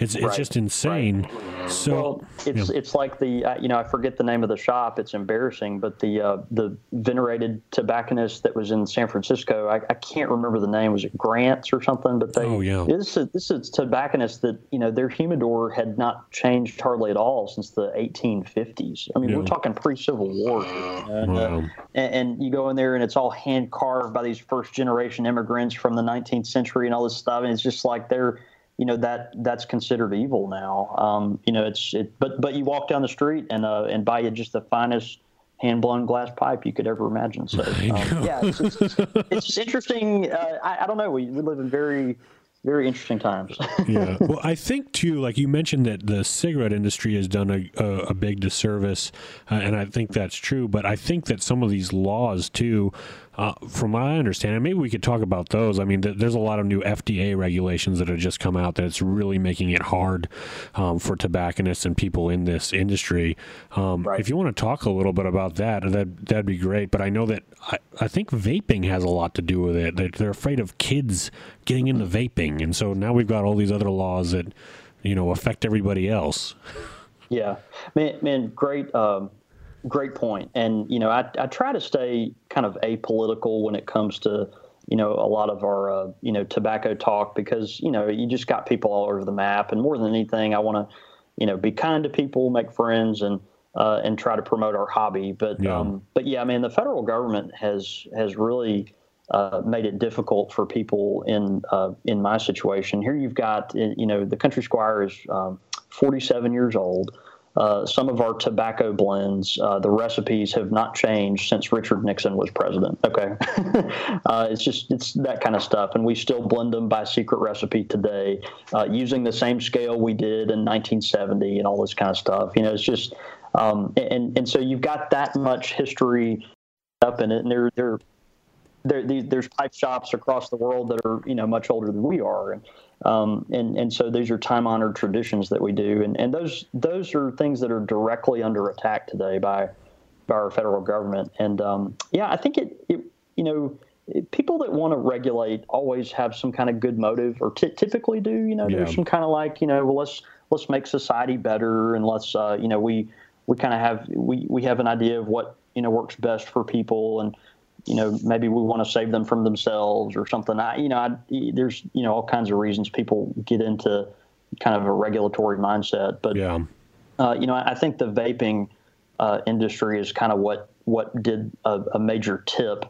It's it's right. just insane. Right. So well, it's it's like the uh, you know I forget the name of the shop. It's embarrassing, but the uh, the venerated tobacconist that was in San Francisco. I, I, can't remember the name. Was it Grants or something? But they oh yeah. This is this is tobacconist that you know their humidor had not changed hardly at all since the 1850s. I mean yeah. we're talking pre-Civil War. And, uh, wow. uh, and, and you go in there and it's all hand carved by these first generation immigrants from the 19th century and all this stuff. And it's just like they're you know that that's considered evil now. Um, you know, it's it, but but you walk down the street and uh, and buy you just the finest hand blown glass pipe you could ever imagine. So um, yeah, it's it's just interesting. Uh, I, I, don't know. We, we live in very very interesting times. yeah. Well, I think too, like you mentioned that the cigarette industry has done a, a, a big disservice, uh, and I think that's true. But I think that some of these laws too uh, from my understanding, maybe we could talk about those. I mean, th- there's a lot of new FDA regulations that have just come out that it's really making it hard um, for tobacconists and people in this industry. Um, right. If you want to talk a little bit about that, that that'd be great. But I know that I, I think vaping has a lot to do with it. They're, they're afraid of kids getting into vaping, and so now we've got all these other laws that you know affect everybody else. Yeah, man, man great. Um, great point. And you know, I, I try to stay kind of apolitical when it comes to you know a lot of our uh, you know tobacco talk because you know you just got people all over the map. And more than anything, I want to you know be kind to people, make friends, and uh, and try to promote our hobby. But yeah. Um, but yeah, I mean, the federal government has has really uh, made it difficult for people in uh, in my situation. Here, you've got you know the country squire is um, 47 years old. Uh, some of our tobacco blends, uh, the recipes have not changed since Richard Nixon was president. Okay, uh, it's just it's that kind of stuff, and we still blend them by secret recipe today, uh, using the same scale we did in 1970 and all this kind of stuff. You know, it's just um, and and so you've got that much history up in it, and they're they're there, there's pipe shops across the world that are you know much older than we are, and um, and and so these are time honored traditions that we do, and and those those are things that are directly under attack today by by our federal government. And um, yeah, I think it, it you know people that want to regulate always have some kind of good motive, or t- typically do. You know, Yeah. there's some kind of like you know, well, let's let's make society better, and let's uh, you know we we kind of have we we have an idea of what you know works best for people, and you know maybe we want to save them from themselves or something. I you know I, there's you know all kinds of reasons people get into kind of a regulatory mindset, but Yeah. uh, you know, I think the vaping uh, industry is kind of what what did a, a major tip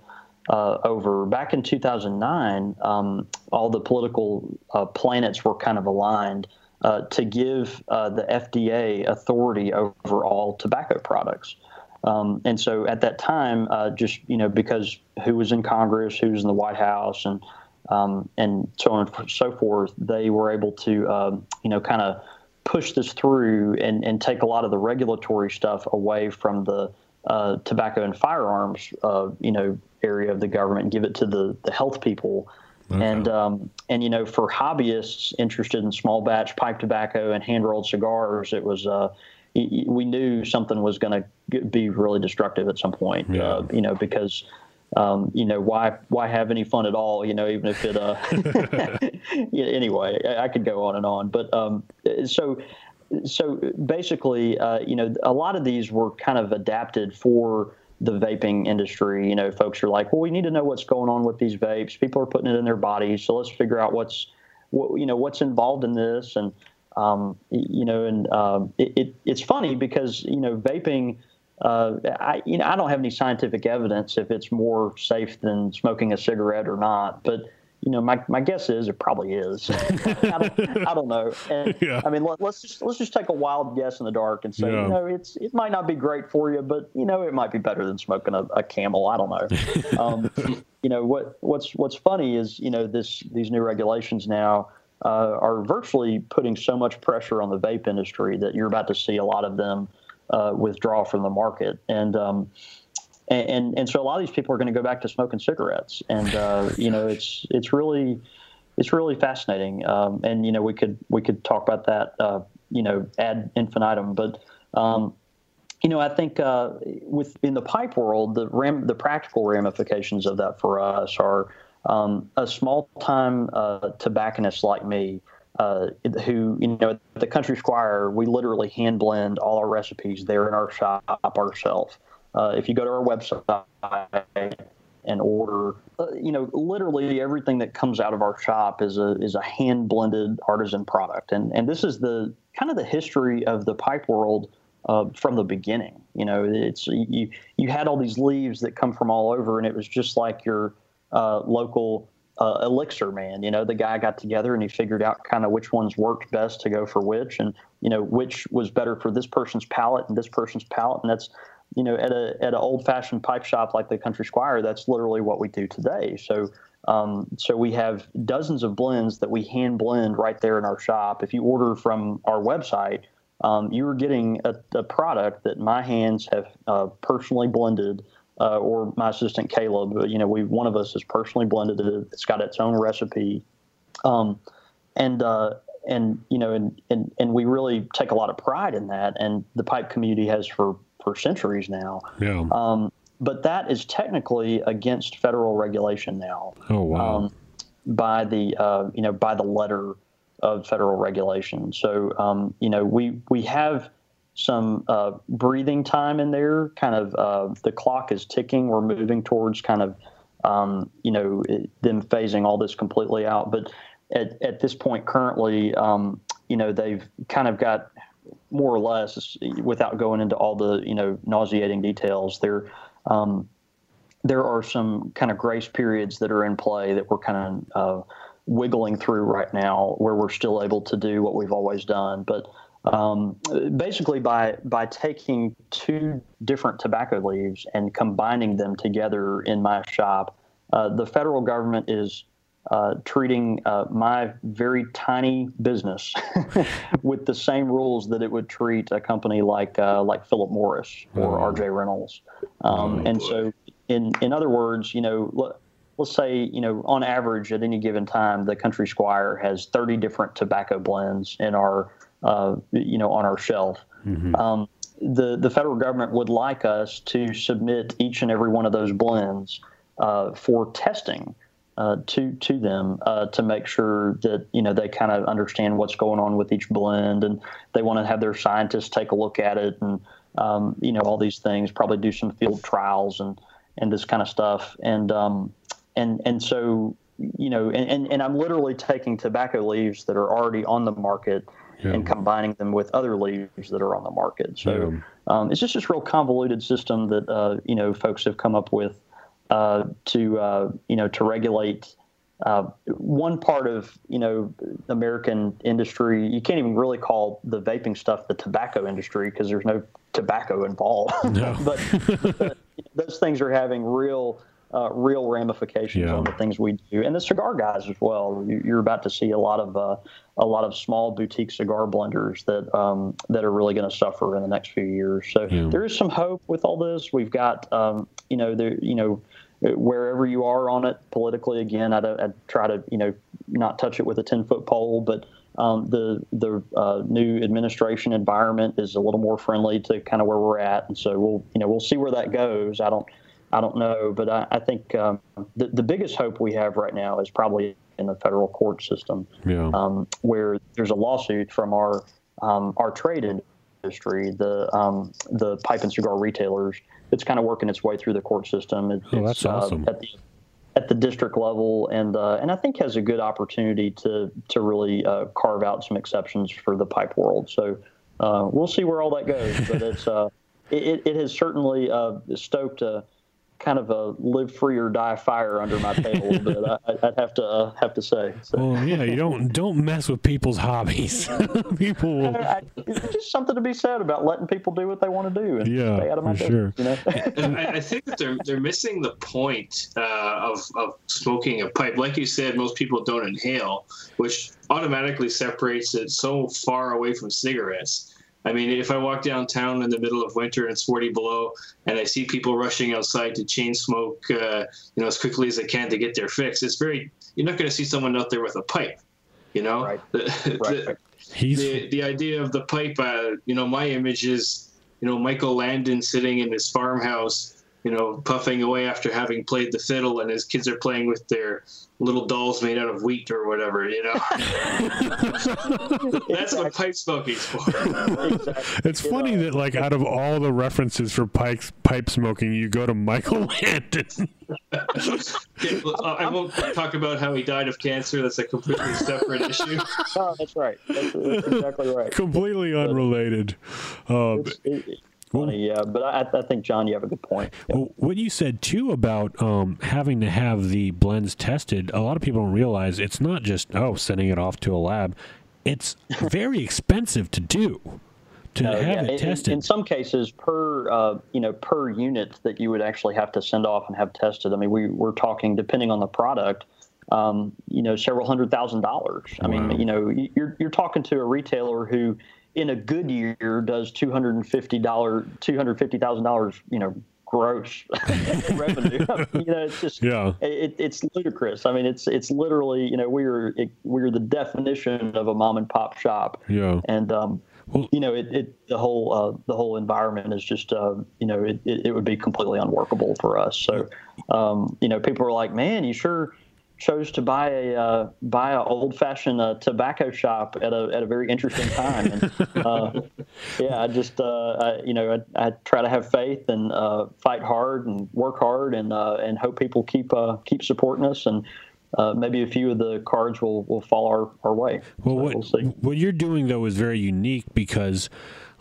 uh, over back in 2009. Um, all the political uh, planets were kind of aligned uh, to give uh, the FDA authority over all tobacco products. Um, and so at that time, uh, just you know, because who was in Congress, who was in the White House, and um, and so on and so forth, they were able to um, you know kind of push this through and, and take a lot of the regulatory stuff away from the uh, tobacco and firearms uh, you know area of the government and give it to the, the health people. And um, and you know for hobbyists interested in small batch pipe tobacco and hand rolled cigars, it was uh, we knew something was going to be really destructive at some point. Yeah. Uh, you know because um, you know why why have any fun at all? You know even if it uh, yeah, anyway I, I could go on and on, but um, so so basically, uh, you know, a lot of these were kind of adapted for the vaping industry. You know, folks are like, well, we need to know what's going on with these vapes. People are putting it in their bodies, so let's figure out what's, what, you know, what's involved in this. And, um, you know, and um, it, it, it's funny because you know, vaping. Uh, I, you know, I don't have any scientific evidence if it's more safe than smoking a cigarette or not, but you know, my, my guess is it probably is. I, don't, I don't know. And, Yeah. I mean, let, us just let's just take a wild guess in the dark and say, Yeah. you know, it's it might not be great for you, but you know, it might be better than smoking a, a camel. I don't know. um, you know what what's what's funny is you know this these new regulations now uh, are virtually putting so much pressure on the vape industry that you're about to see a lot of them uh, withdraw from the market and. Um, and, and so a lot of these people are going to go back to smoking cigarettes, and uh, you know it's it's really it's really fascinating. Um, and you know we could we could talk about that uh, you know ad infinitum, but um, you know I think uh, with in the pipe world the ram, the practical ramifications of that for us are um, a small time uh, tobacconist like me. Uh, who you know at the country squire we literally hand blend all our recipes there in our shop ourselves uh, if you go to our website and order, uh, you know, literally everything that comes out of our shop is a is a hand blended artisan product, and and this is the kind of the history of the pipe world uh, from the beginning. You know, it's you you had all these leaves that come from all over, and it was just like your uh, local. Uh, elixir man, you know, the guy got together and he figured out kind of which ones worked best to go for which, and you know which was better for this person's palate and this person's palate, and that's you know, at a at an old fashioned pipe shop like the Country Squire, that's literally what we do today. So, um, so we have dozens of blends that we hand blend right there in our shop. If you order from our website, um, you are getting a, a product that my hands have uh, personally blended, uh, or my assistant Caleb. You know, we one of us has personally blended it. It's got its own recipe, um, and uh, and you know, and, and and we really take a lot of pride in that. And the pipe community has for for centuries now. Yeah. Um, but that is technically against federal regulation now oh wow. um, by the uh, you know by the letter of federal regulation. So um, you know we we have some uh, breathing time in there. Kind of uh, the clock is ticking. We're moving towards kind of um, you know it- them phasing all this completely out. But at at this point currently, um, you know they've kind of got more or less without going into all the you know nauseating details. They're um, there are some kind of grace periods that are in play that we're kind of uh, wiggling through right now, where we're still able to do what we've always done. But um, basically, by by taking two different tobacco leaves and combining them together in my shop, uh, the federal government is uh, treating uh, my very tiny business with the same rules that it would treat a company like uh, like Philip Morris or R.J. Reynolds. Um, and so, in in other words, you know, let, let's say you know on average at any given time, the Country Squire has 30 different tobacco blends in our uh, you know on our shelf. Um, the the federal government would like us to submit each and every one of those blends uh, for testing uh, to to them uh, to make sure that you know they kind of understand what's going on with each blend, and they want to have their scientists take a look at it, and um, you know all these things. Probably do some field trials and and this kind of stuff, and um, and and so you know, and, and, and I'm literally taking tobacco leaves that are already on the market Yeah. and combining them with other leaves that are on the market. So Yeah. um, it's just this real convoluted system that uh, you know folks have come up with uh, to uh, you know to regulate uh, one part of you know American industry. You can't even really call the vaping stuff the tobacco industry because there's no tobacco involved. No. but, but those things are having real. Uh, real ramifications Yeah. on the things we do, and the cigar guys as well. You, you're about to see a lot of uh, a lot of small boutique cigar blenders that um, that are really going to suffer in the next few years. So Yeah. there is some hope with all this. We've got um, you know the you know wherever you are on it politically. Again, I, I try to you know not touch it with a ten foot pole, but um, the the uh, new administration environment is a little more friendly to kind of where we're at, and so we'll you know we'll see where that goes. I don't I don't know, but I, I think um, the the biggest hope we have right now is probably in the federal court system Yeah. um, where there's a lawsuit from our um, our trade industry, the um, the pipe and cigar retailers. It's kind of working its way through the court system. It, Oh, it's, that's awesome. Uh, at the at the district level, and uh, and I think has a good opportunity to to really uh, carve out some exceptions for the pipe world. So uh, we'll see where all that goes, but it's uh, it, it has certainly uh, stoked a kind of a live free or die fire under my table a little bit. I, I'd have to uh, have to say. So. Well, yeah, you don't don't mess with people's hobbies. People will. I, it's just something to be said about letting people do what they want to do and Yeah, stay out of my for business, You know? And I, I think that they're they're missing the point uh, of of smoking a pipe. Like you said, most people don't inhale, which automatically separates it so far away from cigarettes. I mean, if I walk downtown in the middle of winter and it's 40 below, and I see people rushing outside to chain smoke, uh, you know, as quickly as they can to get their fix, it's very. You're not going to see someone out there with a pipe, you know. Right. The- Right. the- the the idea of the pipe, uh, you know, my image is, you know, Michael Landon sitting in his farmhouse, you know, puffing away after having played the fiddle, and his kids are playing with their little dolls made out of wheat or whatever, you know. That's what pipe smoking's for. exactly. It's funny that like out of all the references for pipes pipe smoking, you go to Michael Landon. Okay, well, I won't talk about how he died of cancer. That's a completely separate issue. Oh, that's right. That's, that's exactly right. Completely unrelated. Um, It's, it, it's funny, yeah. But I, I think, John, you have a good point. Yeah. Well, what you said too about um, having to have the blends tested, a lot of people don't realize it's not just oh sending it off to a lab. It's very expensive to do to Uh, have yeah, it in- in, tested. in some cases, per uh, you know per unit that you would actually have to send off and have tested. I mean, we we're talking depending on the product, um, you know, several hundred thousand dollars. I Wow. mean, you know, you're you're talking to a retailer who, in a good year, does two hundred and fifty dollar two hundred fifty thousand dollars, you know, gross revenue. you know, it's just Yeah. it, it's ludicrous. I mean, it's it's literally you know we're we're the definition of a mom and pop shop yeah. and um, Well- you know, it, it the whole uh, the whole environment is just uh, you know it, it, it would be completely unworkable for us. So um, you know, people are like, man, you sure chose to buy a uh, buy a old fashioned uh, tobacco shop at a at a very interesting time. And, uh, yeah, I just uh, I, you know I, I try to have faith and uh, fight hard and work hard and uh, and hope people keep uh, keep supporting us and. Uh, maybe a few of the cards will, will fall our, our way. Well, what we'll see. what you're doing though is very unique because,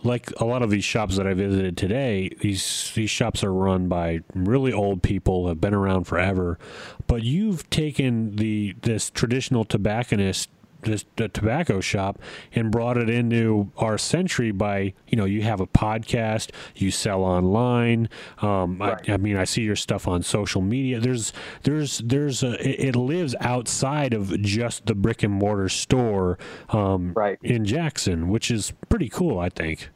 like a lot of these shops that I visited today, these these shops are run by really old people have been around forever, but you've taken the this traditional tobacconist. This the tobacco shop and brought it into our century by you know you have a podcast you sell online um, Right. I, I mean I see your stuff on social media there's there's there's a it, it lives outside of just the brick and mortar store um, Right. in Jackson which is pretty cool I think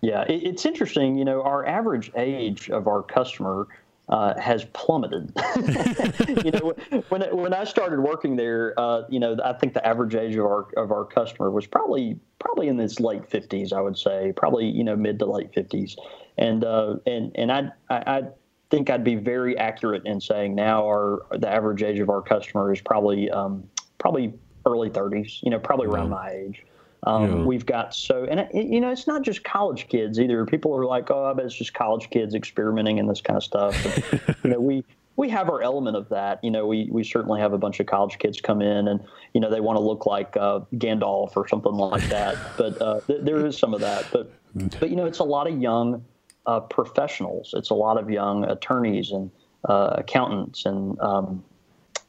Yeah, it, it's interesting. You know, our average age of our customer uh, has plummeted. you know, when when I started working there, uh, you know, I think the average age of our of our customer was probably probably in his late fifties. I would say probably you know mid to late fifties, and uh, and and I, I I think I'd be very accurate in saying now our the average age of our customer is probably um, probably early 30s. You know, probably around my age. Um, Yeah. We've got so, and it, you know, it's not just college kids either. People are like, "Oh, I bet it's just college kids experimenting and this kind of stuff." And, you know, we we have our element of that. You know, we we certainly have a bunch of college kids come in, and you know, they want to look like uh, Gandalf or something like that. but uh, th- there is some of that. But but you know, it's a lot of young uh, professionals. It's a lot of young attorneys and uh, accountants and um,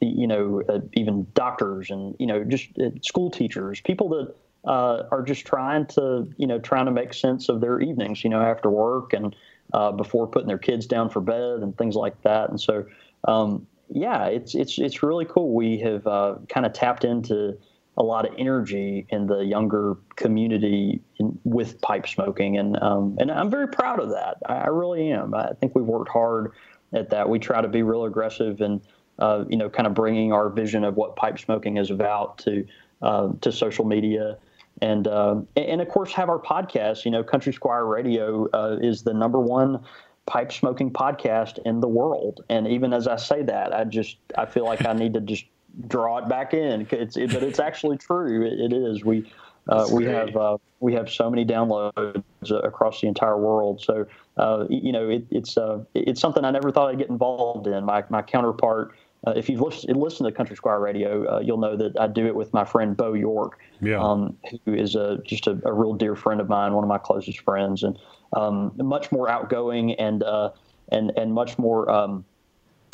you know, uh, even doctors and you know, just uh, school teachers, people that uh, are just trying to you know trying to make sense of their evenings, you know, after work and uh, before putting their kids down for bed and things like that. And so, um, yeah, it's it's it's really cool. We have uh, kind of tapped into a lot of energy in the younger community in, with pipe smoking, and um, and I'm very proud of that. I, I really am. I think we've worked hard at that. We try to be real aggressive and uh, you know, kind of bringing our vision of what pipe smoking is about to uh, to social media, and uh, and of course have our podcast. You know, Country Squire Radio uh, is the number one pipe smoking podcast in the world. And even as I say that, I just I feel like I need to just draw it back in. It's it, but it's actually true. It, it is. We uh, we great. have uh, we have so many downloads uh, across the entire world. So uh, you know it, it's uh, it's something I never thought I'd get involved in. My my counterpart. Uh, if you've listened, listened to Country Squire Radio, uh, you'll know that I do it with my friend Bo York, Yeah. um, who is a, just a, a real dear friend of mine, one of my closest friends, and um, much more outgoing and uh, and and much more um,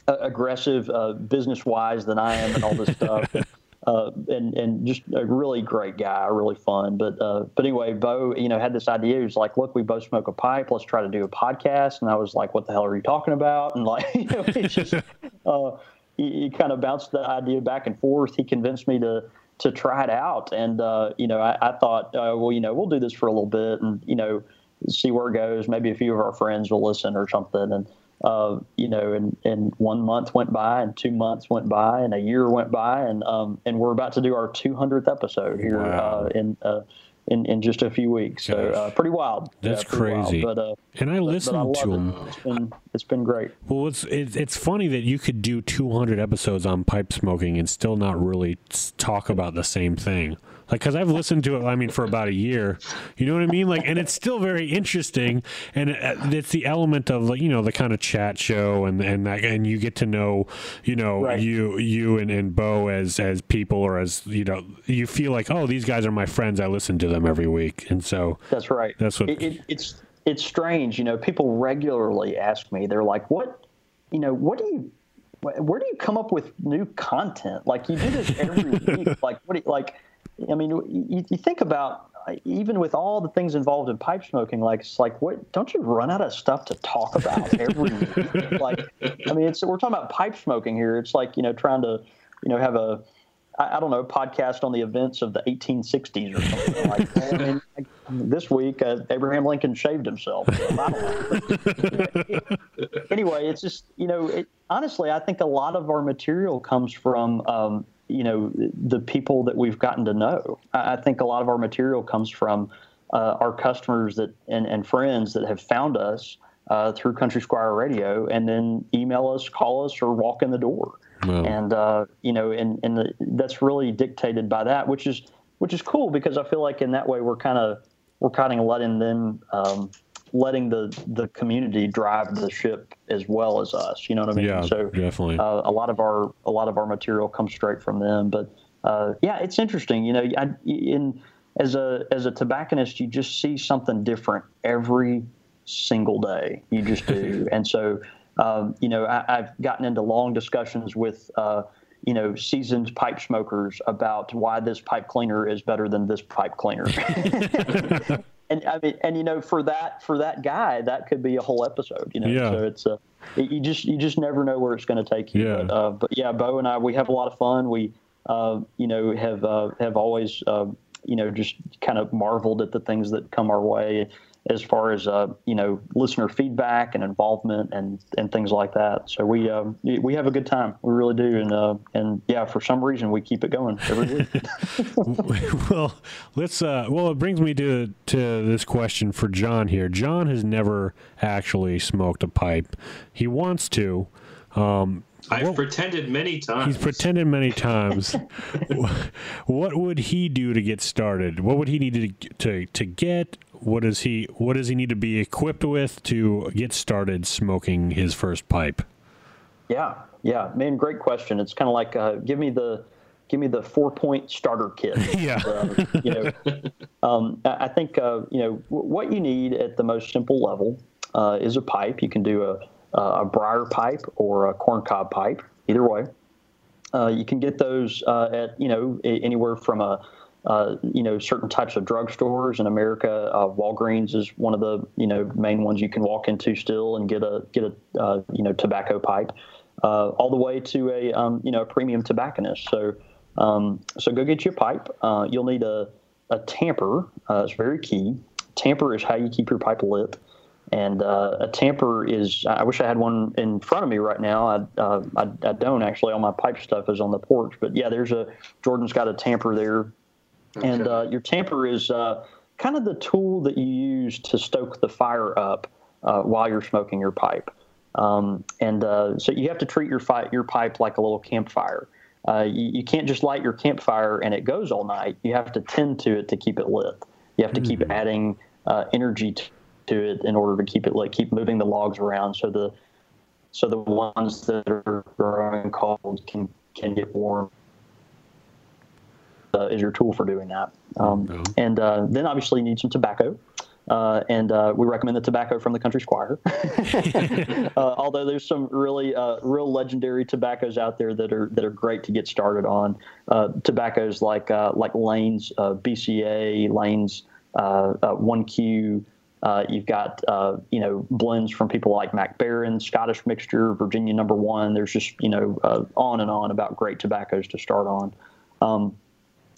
aggressive uh, business wise than I am, and all this stuff. Uh, and and just a really great guy, really fun. But uh, but anyway, Bo, you know, had this idea. He was like, "Look, we both smoke a pipe. Let's try to do a podcast." And I was like, "What the hell are you talking about?" And like, you know, it's just uh, he, he kind of bounced the idea back and forth. He convinced me to to try it out, and uh, you know, I, I thought, uh, well, you know, we'll do this for a little bit, and you know, see where it goes. Maybe a few of our friends will listen or something, and uh, you know, and, and one month went by, and two months went by, and a year went by, and um, and we're about to do our 200th episode here Wow. uh, in uh, in in just a few weeks. So uh, pretty wild. That's Yeah, pretty wild. crazy. But uh, and I but, but I listened to it. him. It's been it's been great. Well, it's, it's it's funny that you could do 200 episodes on pipe smoking and still not really talk about the same thing. Like, because I've listened to it, I mean, for about a year. You know what I mean? Like, and it's still very interesting, and it, it's the element of like you know the kind of chat show, and and that, and you get to know, you know, Right. you you and, and Bo as as people or as you know, you feel like oh these guys are my friends. I listen to them every week, and so That's right. That's what- it, it, it's. It's strange, you know. People regularly ask me. They're like, "What, you know? What do you? Where do you come up with new content? Like you do this every week. Like what? Do you, like, I mean, you, you think about uh, even with all the things involved in pipe smoking. Like it's like, what? Don't you run out of stuff to talk about every week? Like, I mean, it's we're talking about pipe smoking here. It's like you know, trying to, you know, have a I, I don't know, podcast on the events of the 1860s or something like. I mean, like, this week, uh, Abraham Lincoln shaved himself. So, know. anyway, it's just, you know, it, honestly, I think a lot of our material comes from, um, you know, the people that we've gotten to know. I, think a lot of our material comes from uh, our customers that and, and friends that have found us uh, through Country Squire Radio and then email us, call us, or walk in the door Wow. and uh, you know, and and the, that's really dictated by that, which is which is cool because I feel like in that way we're kind of we're kind of letting them um, letting the the community drive the ship as well as us. You know what I mean? Yeah, so definitely. uh, a lot of our a lot of our material comes straight from them. But uh, yeah, it's interesting. You know, I, in as a as a tobacconist, you just see something different every single day. You just do, and so um, you know, I, I've gotten into long discussions with. Uh, you know, seasoned pipe smokers about why this pipe cleaner is better than this pipe cleaner. and I mean, and you know, for that for that guy, that could be a whole episode. You know, Yeah. so it's uh, it- you just you just never know where it's going to take you. Yeah. But, uh, but yeah, Bo and I, we have a lot of fun. We, uh, you know, have uh, have always, uh, you know, just kind of marveled at the things that come our way. As far as uh, you know listener feedback and involvement and and things like that. So we uh, we have a good time. We really do, and uh, and yeah, for some reason we keep it going every week. well, let's. Uh, well, it brings me to to this question for John here. John has never actually smoked a pipe. He wants to. Um, I've what, pretended many times. He's pretended many times. what would he do to get started? What would he need to to to get? What does he What does he need to be equipped with to get started smoking his first pipe? Yeah, yeah, man, great question. It's kind of like uh, give me the give me the four point starter kit. yeah, uh, you know, um, I think uh, you know what you need at the most simple level uh, is a pipe. You can do a a briar pipe or a corncob pipe, either way. Uh, you can get those uh, at you know anywhere from a uh, you know certain types of drugstores in America. Uh, Walgreens is one of the you know main ones you can walk into still and get a get a uh, you know tobacco pipe, uh, all the way to a um, you know a premium tobacconist. So um, so go get your pipe. you'll need a a tamper. it's very key. Tamper is how you keep your pipe lit. And uh, a tamper is, I wish I had one in front of me right now. I, uh, I, I, don't actually. All my pipe stuff is on the porch. But yeah, there's a, Jordan's got a tamper there. Okay. And uh, your tamper is uh, kind of the tool that you use to stoke the fire up uh, while you're smoking your pipe. Um, and uh, so you have to treat your, fi- your pipe like a little campfire. You, you, can't just light your campfire and it goes all night. You have to tend to it to keep it lit. You have to mm-hmm. keep hmm. adding energy to to it in order to keep it lit, keep moving the logs around so the so the ones that are growing cold can can get warm uh, is your tool for doing that um, mm-hmm. and uh, then obviously you need some tobacco uh, and uh, we recommend the tobacco from the Country Squire. uh, although there's some really uh, real legendary tobaccos out there that are that are great to get started on. Uh, tobaccos like uh, like Lane's BCA, Lane's One Q, uh, you've got uh, you know blends from people like Mac Baren, Scottish Mixture, Virginia Number One. There's just you know uh, on and on about great tobaccos to start on. Um,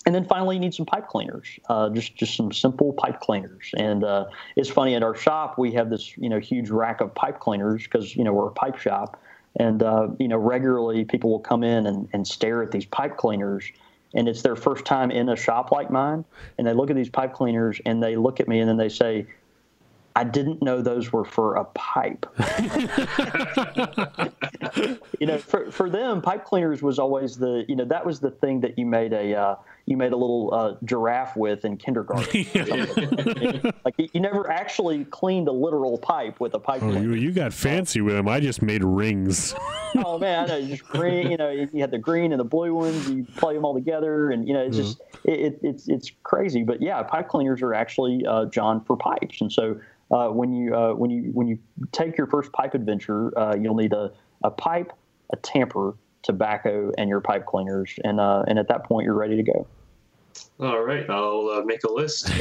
and then finally, you need some pipe cleaners, uh, just just some simple pipe cleaners. And uh, it's funny at our shop we have this you know huge rack of pipe cleaners because you know we're a pipe shop, and uh, you know regularly people will come in and, and stare at these pipe cleaners and it's their first time in a shop like mine and they look at these pipe cleaners and they look at me and then they say I didn't know those were for a pipe. you know, for, for them, pipe cleaners was always the, you know, that was the thing that you made a, uh, you made a little uh, giraffe with in kindergarten. like you never actually cleaned a literal pipe with a pipe. Oh, you, you, got fancy with them. I just made rings. oh man, I just green. You know, you had the green and the blue ones. You play them all together, and you know, it's just it, it, it's it's crazy. But yeah, pipe cleaners are actually uh, John for pipes, and so uh, when you uh, when you when you take your first pipe adventure, uh, you'll need a, a pipe, a tamper, tobacco, and your pipe cleaners, and uh, and at that point you're ready to go. All right, I'll uh, make a list.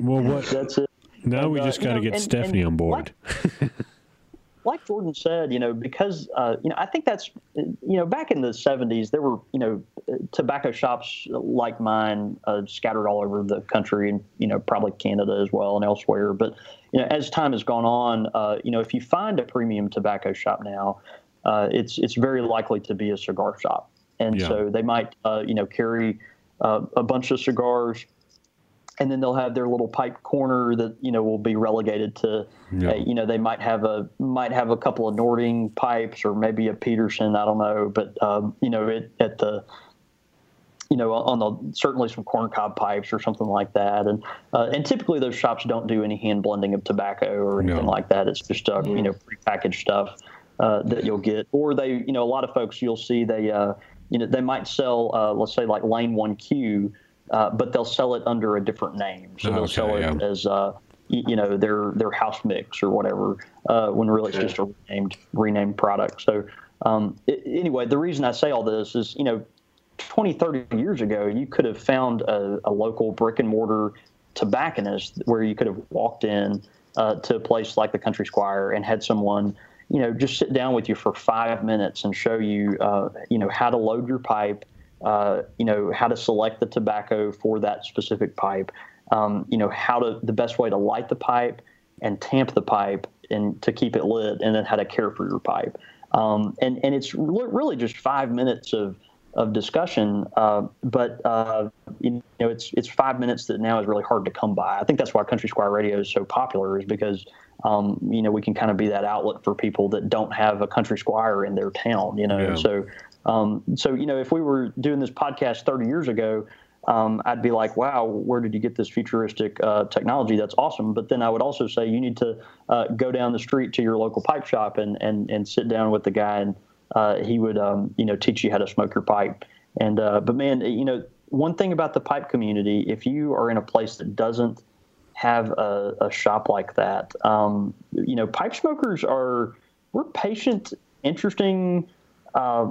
well, what? That's it. Now and, we just got to get and, Stephanie and on board. Like, like Jordan said, you know, because uh, you know, I think that's you know, back in the '70s, there were you know, tobacco shops like mine uh, scattered all over the country, and you know, probably Canada as well and elsewhere. But you know, as time has gone on, uh, you know, if you find a premium tobacco shop now, uh, it's it's very likely to be a cigar shop, and yeah. so they might uh, you know carry uh, a bunch of cigars and then they'll have their little pipe corner that you know will be relegated to yeah. uh, you know they might have a might have a couple of Nording pipes or maybe a Peterson I don't know but um, you know it, at the you know on the certainly some corncob pipes or something like that and uh, and typically those shops don't do any hand blending of tobacco or anything no. like that it's just uh, you know prepackaged stuff uh, that you'll get or they you know a lot of folks you'll see they uh, you know they might sell uh, let's say like lane 1q uh, but they'll sell it under a different name. So they'll okay, sell it yeah. as uh, you know their their house mix or whatever. Uh, when really it's just a renamed renamed product. So um, it, anyway, the reason I say all this is you know 20, 30 years ago, you could have found a, a local brick and mortar tobacconist where you could have walked in uh, to a place like the Country Squire and had someone you know just sit down with you for five minutes and show you uh, you know how to load your pipe uh, you know, how to select the tobacco for that specific pipe, um, you know, how to the best way to light the pipe and tamp the pipe and to keep it lit, and then how to care for your pipe. Um, and and it's really just five minutes of of discussion, uh, but uh, you know it's it's five minutes that now is really hard to come by. I think that's why Country Squire Radio is so popular, is because um, you know we can kind of be that outlet for people that don't have a country squire in their town. You know, yeah. so um, so you know if we were doing this podcast 30 years ago, um, I'd be like, wow, where did you get this futuristic uh, technology? That's awesome. But then I would also say you need to uh, go down the street to your local pipe shop and, and, and sit down with the guy, and uh, he would, um, you know, teach you how to smoke your pipe. And uh, but man, you know, one thing about the pipe community, if you are in a place that doesn't have a, a shop like that, um, you know, pipe smokers are we're patient, interesting uh,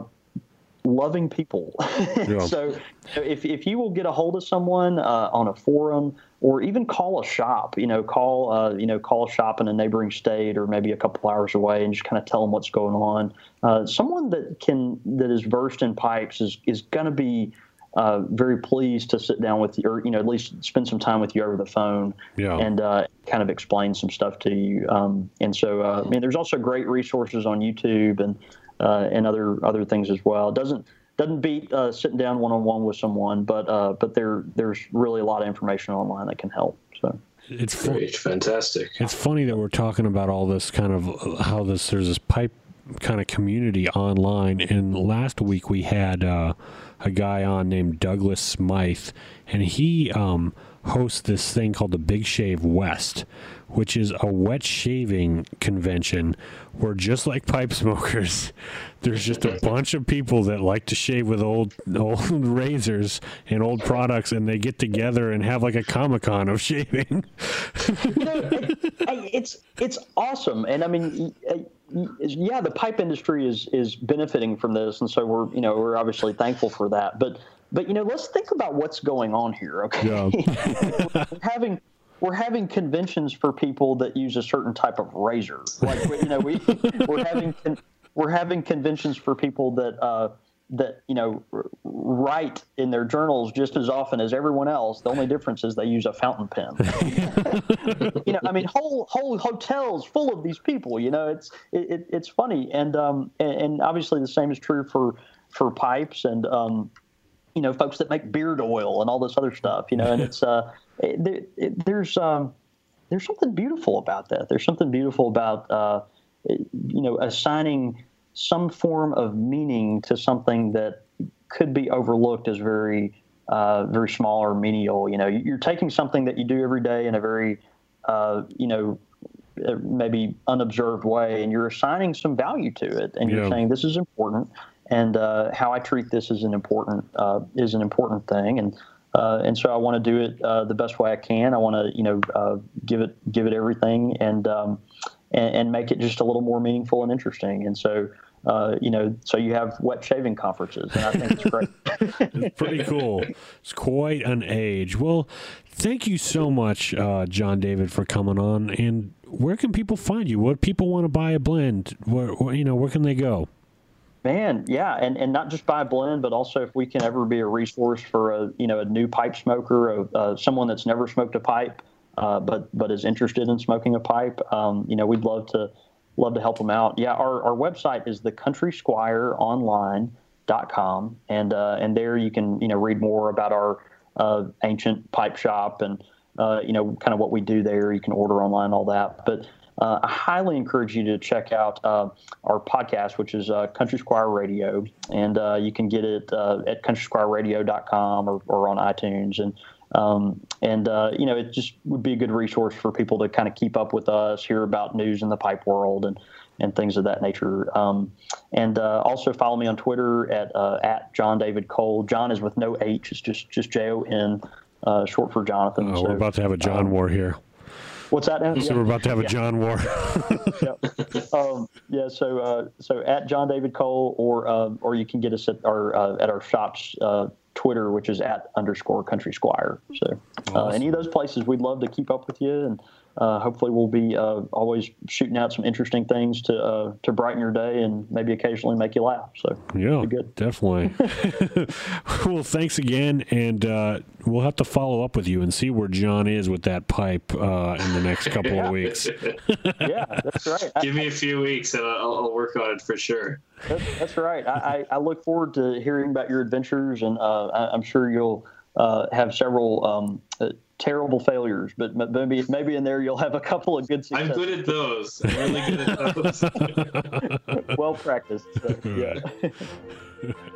loving people. Yeah. so if, if you will get a hold of someone uh, on a forum or even call a shop, you know, call, uh, you know, call a shop in a neighboring state or maybe a couple hours away and just kind of tell them what's going on. Uh, someone that can, that is versed in pipes is, is going to be uh, very pleased to sit down with you, or you know, at least spend some time with you over the phone, yeah. and uh, kind of explain some stuff to you. Um, and so, uh, I mean, there's also great resources on YouTube and uh, and other other things as well. It doesn't doesn't beat uh, sitting down one on one with someone, but uh, but there there's really a lot of information online that can help. So it's great, fantastic. It's funny that we're talking about all this kind of uh, how this there's this pipe kind of community online. And last week we had uh, a guy on named Douglas Smythe, and he um, hosts this thing called the Big Shave West, which is a wet shaving convention where just like pipe smokers, there's just a bunch of people that like to shave with old old razors and old products, and they get together and have like a comic con of shaving. you know, it, it's it's awesome, and I mean, yeah, the pipe industry is is benefiting from this, and so we're you know we're obviously thankful for that, but. But you know, let's think about what's going on here. Okay, yeah. having we're having conventions for people that use a certain type of razor. Like you know, we we're having con- we're having conventions for people that uh, that you know write in their journals just as often as everyone else. The only difference is they use a fountain pen. you know, I mean, whole whole hotels full of these people. You know, it's it, it's funny, and um and, and obviously the same is true for for pipes and um you know folks that make beard oil and all this other stuff. You know, and it's uh it, it, there's um, there's something beautiful about that. There's something beautiful about uh, you know assigning some form of meaning to something that could be overlooked as very uh, very small or menial. You know, you're taking something that you do every day in a very uh, you know uh, maybe unobserved way, and you're assigning some value to it, and you're saying this is important, and uh, how I treat this is an important uh, is an important thing, and uh, and so I want to do it uh, the best way I can. I want to, you know, uh, give it give it everything and, um, and, and make it just a little more meaningful and interesting. And so, uh, you know, so you have wet shaving conferences, and I think it's great. it's pretty cool. It's quite an age. Well, thank you so much, uh, Jon David, for coming on. And where can people find you? What people want to buy a blend? Where, where you know, where can they go? Man, yeah, and, and not just buy a blend, but also if we can ever be a resource for a you know a new pipe smoker, a, uh, someone that's never smoked a pipe, uh, but but is interested in smoking a pipe, um, you know, we'd love to love to help them out. Yeah, our, our website is thecountrysquireonline.com, and uh, and there you can you know read more about our uh, ancient pipe shop and uh, you know kind of what we do there. You can order online, all that, but uh, I highly encourage you to check out uh, our podcast, which is uh, Country Squire Radio, and uh, you can get it uh, at countrysquireradio.com or, or on iTunes. And um, and uh, you know, it just would be a good resource for people to kind of keep up with us, hear about news in the pipe world, and and things of that nature. Um, and also follow me on Twitter at at Jon David Cole. John is with no H; it's just just J O N, short for Jonathan. Oh, so, we're about to have a John um, war here. What's that now? So yeah. we're about to have a John War. yeah. Um, yeah. So uh, so at Jon David Cole, or um, or you can get us at our uh, at our shop's uh, Twitter, which is at underscore Country Squire. So uh, awesome. any of those places, we'd love to keep up with you and uh, hopefully we'll be uh, always shooting out some interesting things to uh, to brighten your day and maybe occasionally make you laugh. So Yeah, good. definitely. well, thanks again, and uh, we'll have to follow up with you and see where John is with that pipe uh, in the next couple of weeks. yeah, that's right. I- Give me a few weeks and I'll, I'll work on it for sure. That's, that's right. I, I, I look forward to hearing about your adventures, and uh, I, I'm sure you'll uh, have several um, terrible failures, but maybe maybe in there you'll have a couple of good I'm successes. good at those. I'm really good at those. well practiced. So, yeah.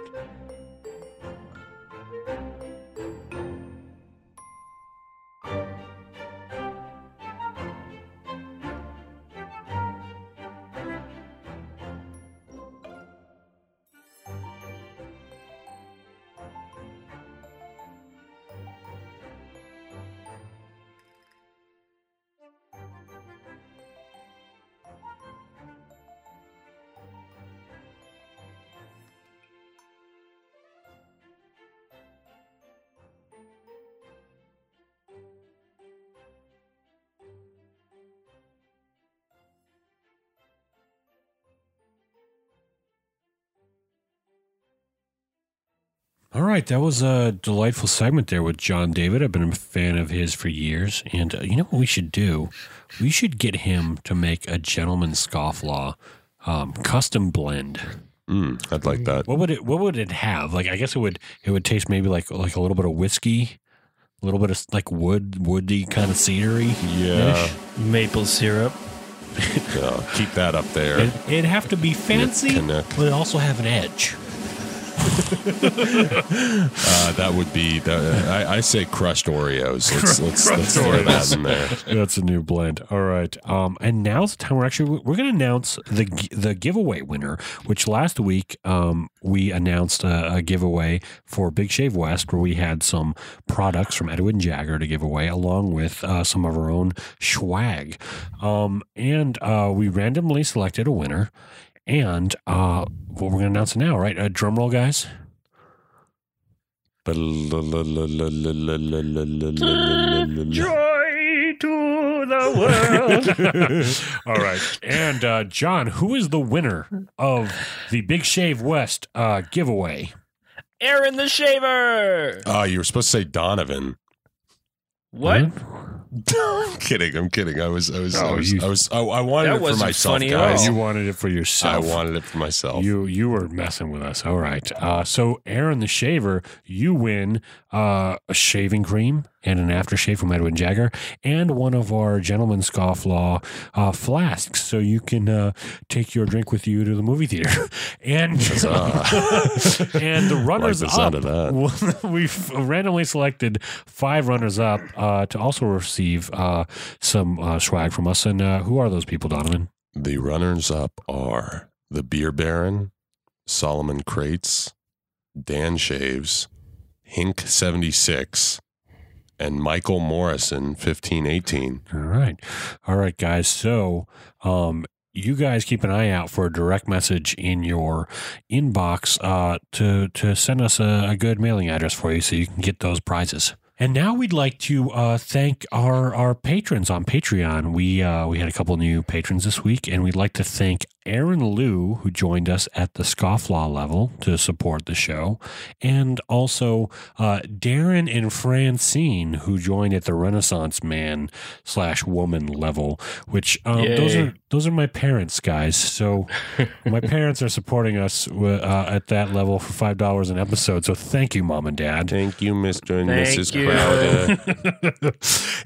All right, that was a delightful segment there with Jon David. I've been a fan of his for years, and uh, you know what we should do? We should get him to make a gentleman's scofflaw um, custom blend. Mm, I'd like that. What would it? What would it have? Like, I guess it would. It would taste maybe like like a little bit of whiskey, a little bit of like wood, woody kind of cedary. Yeah, Maple syrup. yeah, keep that up there. It, it'd have to be fancy, but it also have an edge. Uh, that would be. The, I, I say crushed Oreos. Let's let's, let's throw that in there. That's a new blend. All right. Um, and now's the time we're actually we're going to announce the the giveaway winner. Which last week um, we announced a, a giveaway for Big Shave West, where we had some products from Edwin Jagger to give away, along with uh, some of our own swag. Um, and uh, we randomly selected a winner. And uh, what we're going to announce now, right? Uh, drum roll, guys. Joy to the world. All right. And uh, John, who is the winner of the Big Shave West uh, giveaway? Aaron the Shaver. Oh, you were supposed to say Donovan. What? I'm kidding. I'm kidding. I was. I was. I Oh, was. you- I, was I, I wanted it for wasn't myself, funny guys. You wanted it for yourself. I wanted it for myself. You you were messing with us. All right. Uh, so Aaron the Shaver, you win uh, a shaving cream and an aftershave from Edwin Jagger, and one of our gentleman scofflaw uh, flasks, so you can uh, take your drink with you to the movie theater. and and the runners Like the up, that. we've randomly selected five runners up uh, to also receive uh, some uh, swag from us. And uh, who are those people, Donovan? The runners up are the Beer Baron, Solomon Crates, Dan Shaves, Hink seventy six, and Michael Morrison fifteen eighteen. All right. All right, guys. So, um, you guys keep an eye out for a direct message in your inbox uh, to, to send us a, a good mailing address for you so you can get those prizes. And now we'd like to uh, thank our, our patrons on Patreon. We uh, we had a couple new patrons this week, and we'd like to thank Aaron Liu, who joined us at the scofflaw level to support the show, and also uh, Darren and Francine, who joined at the Renaissance Man slash Woman level. Which um, those are those are my parents, guys. So my parents are supporting us uh, at that level for five dollars an episode. So thank you, mom and dad. Thank you, Mr. and Thank Mrs. you. Crowder.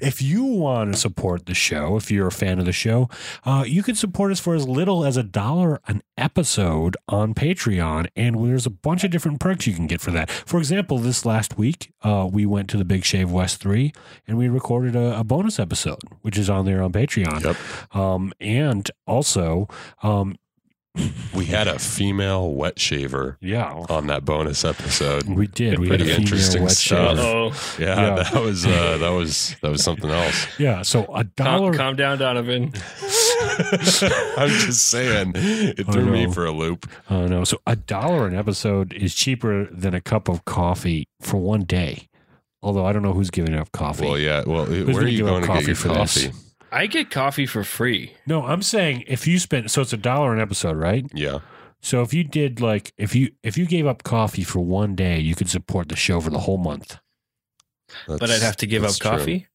if you want to support the show, if you're a fan of the show, uh, you can support us for as little as a dollar an episode on Patreon. And there's a bunch of different perks you can get for that. For example, this last week, uh, we went to the Big Shave West 3 and we recorded a, a bonus episode, which is on there on Patreon. Yep. Um, and also, um, We had a female wet shaver yeah, on that bonus episode. we did. We had a Pretty female interesting wet stuff. shaver. oh. Yeah, Yeah. that was uh, that was that was something else. Yeah, so a Calm, dollar. calm down, Donovan. I'm just saying, it I threw me for a loop. Oh no! So a dollar an episode is cheaper than a cup of coffee for one day. Although I don't know who's giving up coffee. Well, yeah. Well, where are you give up going to get coffee your for this? coffee? I get coffee for free. No, I'm saying if you spend so it's a dollar an episode, right? Yeah. So if you did like if you if you gave up coffee for one day, you could support the show for the whole month. But I'd have to give up that's true. coffee.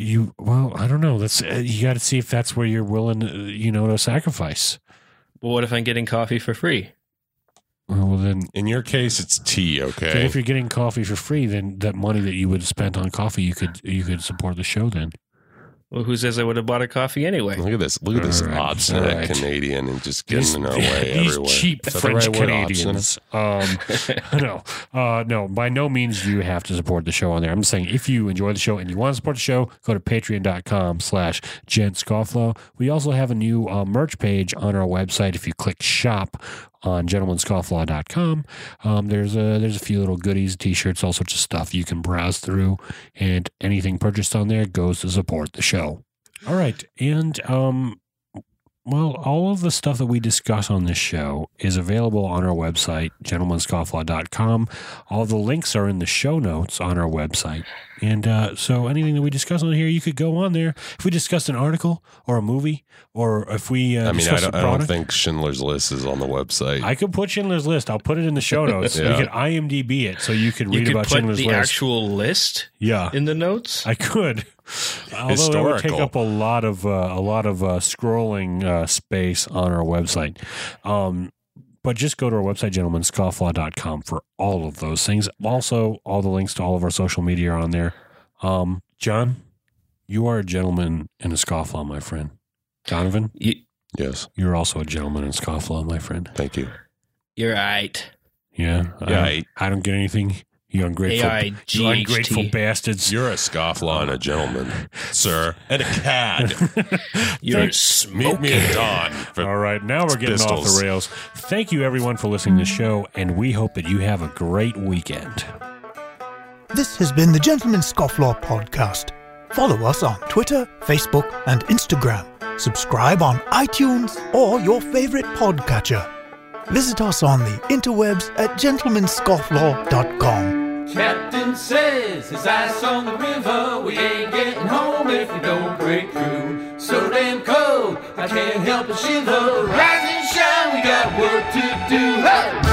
You well, I don't know. That's uh, you got to see if that's where you're willing, uh, you know, to sacrifice. Well, what if I'm getting coffee for free? Well, then, In your case, it's tea, okay? if you're getting coffee for free, then that money that you would have spent on coffee, you could you could support the show. Then Well, who says I would have bought a coffee anyway? Look at this. Look at this All right, obstinate all right. Canadian and just getting in our way these everywhere. cheap Is that the French right Canadians. Um, no, uh, no. By no means do you have to support the show on there. I'm just saying if you enjoy the show and you want to support the show, go to Patreon.com/slash Gent Scofflaw. We also have a new uh, merch page on our website. If you click shop on gentlemanscofflaw.com, um, there's a there's a few little goodies, t-shirts, all sorts of stuff you can browse through, and anything purchased on there goes to support the show. All right, and um, well, all of the stuff that we discuss on this show is available on our website, gentlemanscofflaw.com. All the links are in the show notes on our website. And uh, so anything that we discuss on here, you could go on there. If we discussed an article or a movie, or if we uh, I mean, I don't, a I don't think Schindler's List is on the website. I could put Schindler's List. I'll put it in the show notes. Yeah. You could IMDb it so you could You read could about put Schindler's the List. actual list yeah. in the notes. I could. Although it would take up a lot of uh, a lot of uh, scrolling uh, space on our website. Um, but just go to our website, gentlemanscofflaw.com for all of those things. Also, all the links to all of our social media are on there. Um, John, you are a gentleman and a scofflaw, my friend. Donovan, You, yes. you're also a gentleman and scofflaw, my friend. Thank you. you're right. Yeah, Yeah, I, I- I don't get anything. You ungrateful, you ungrateful bastards. You're a scofflaw and a gentleman, sir, and a cad. You're Meet me at dawn. For, All right, now we're getting off the rails. Thank you, everyone, for listening to the show, and we hope that you have a great weekend. This has been the Gentleman Scofflaw podcast. Follow us on Twitter, Facebook, and Instagram. Subscribe on iTunes or your favorite podcatcher. Visit us on the interwebs at gentlemanscofflaw.com. Captain says his ice on the river. We ain't getting home if we don't break through. So damn cold, I can't help but shiver. Rise and shine, we got work to do. Hey!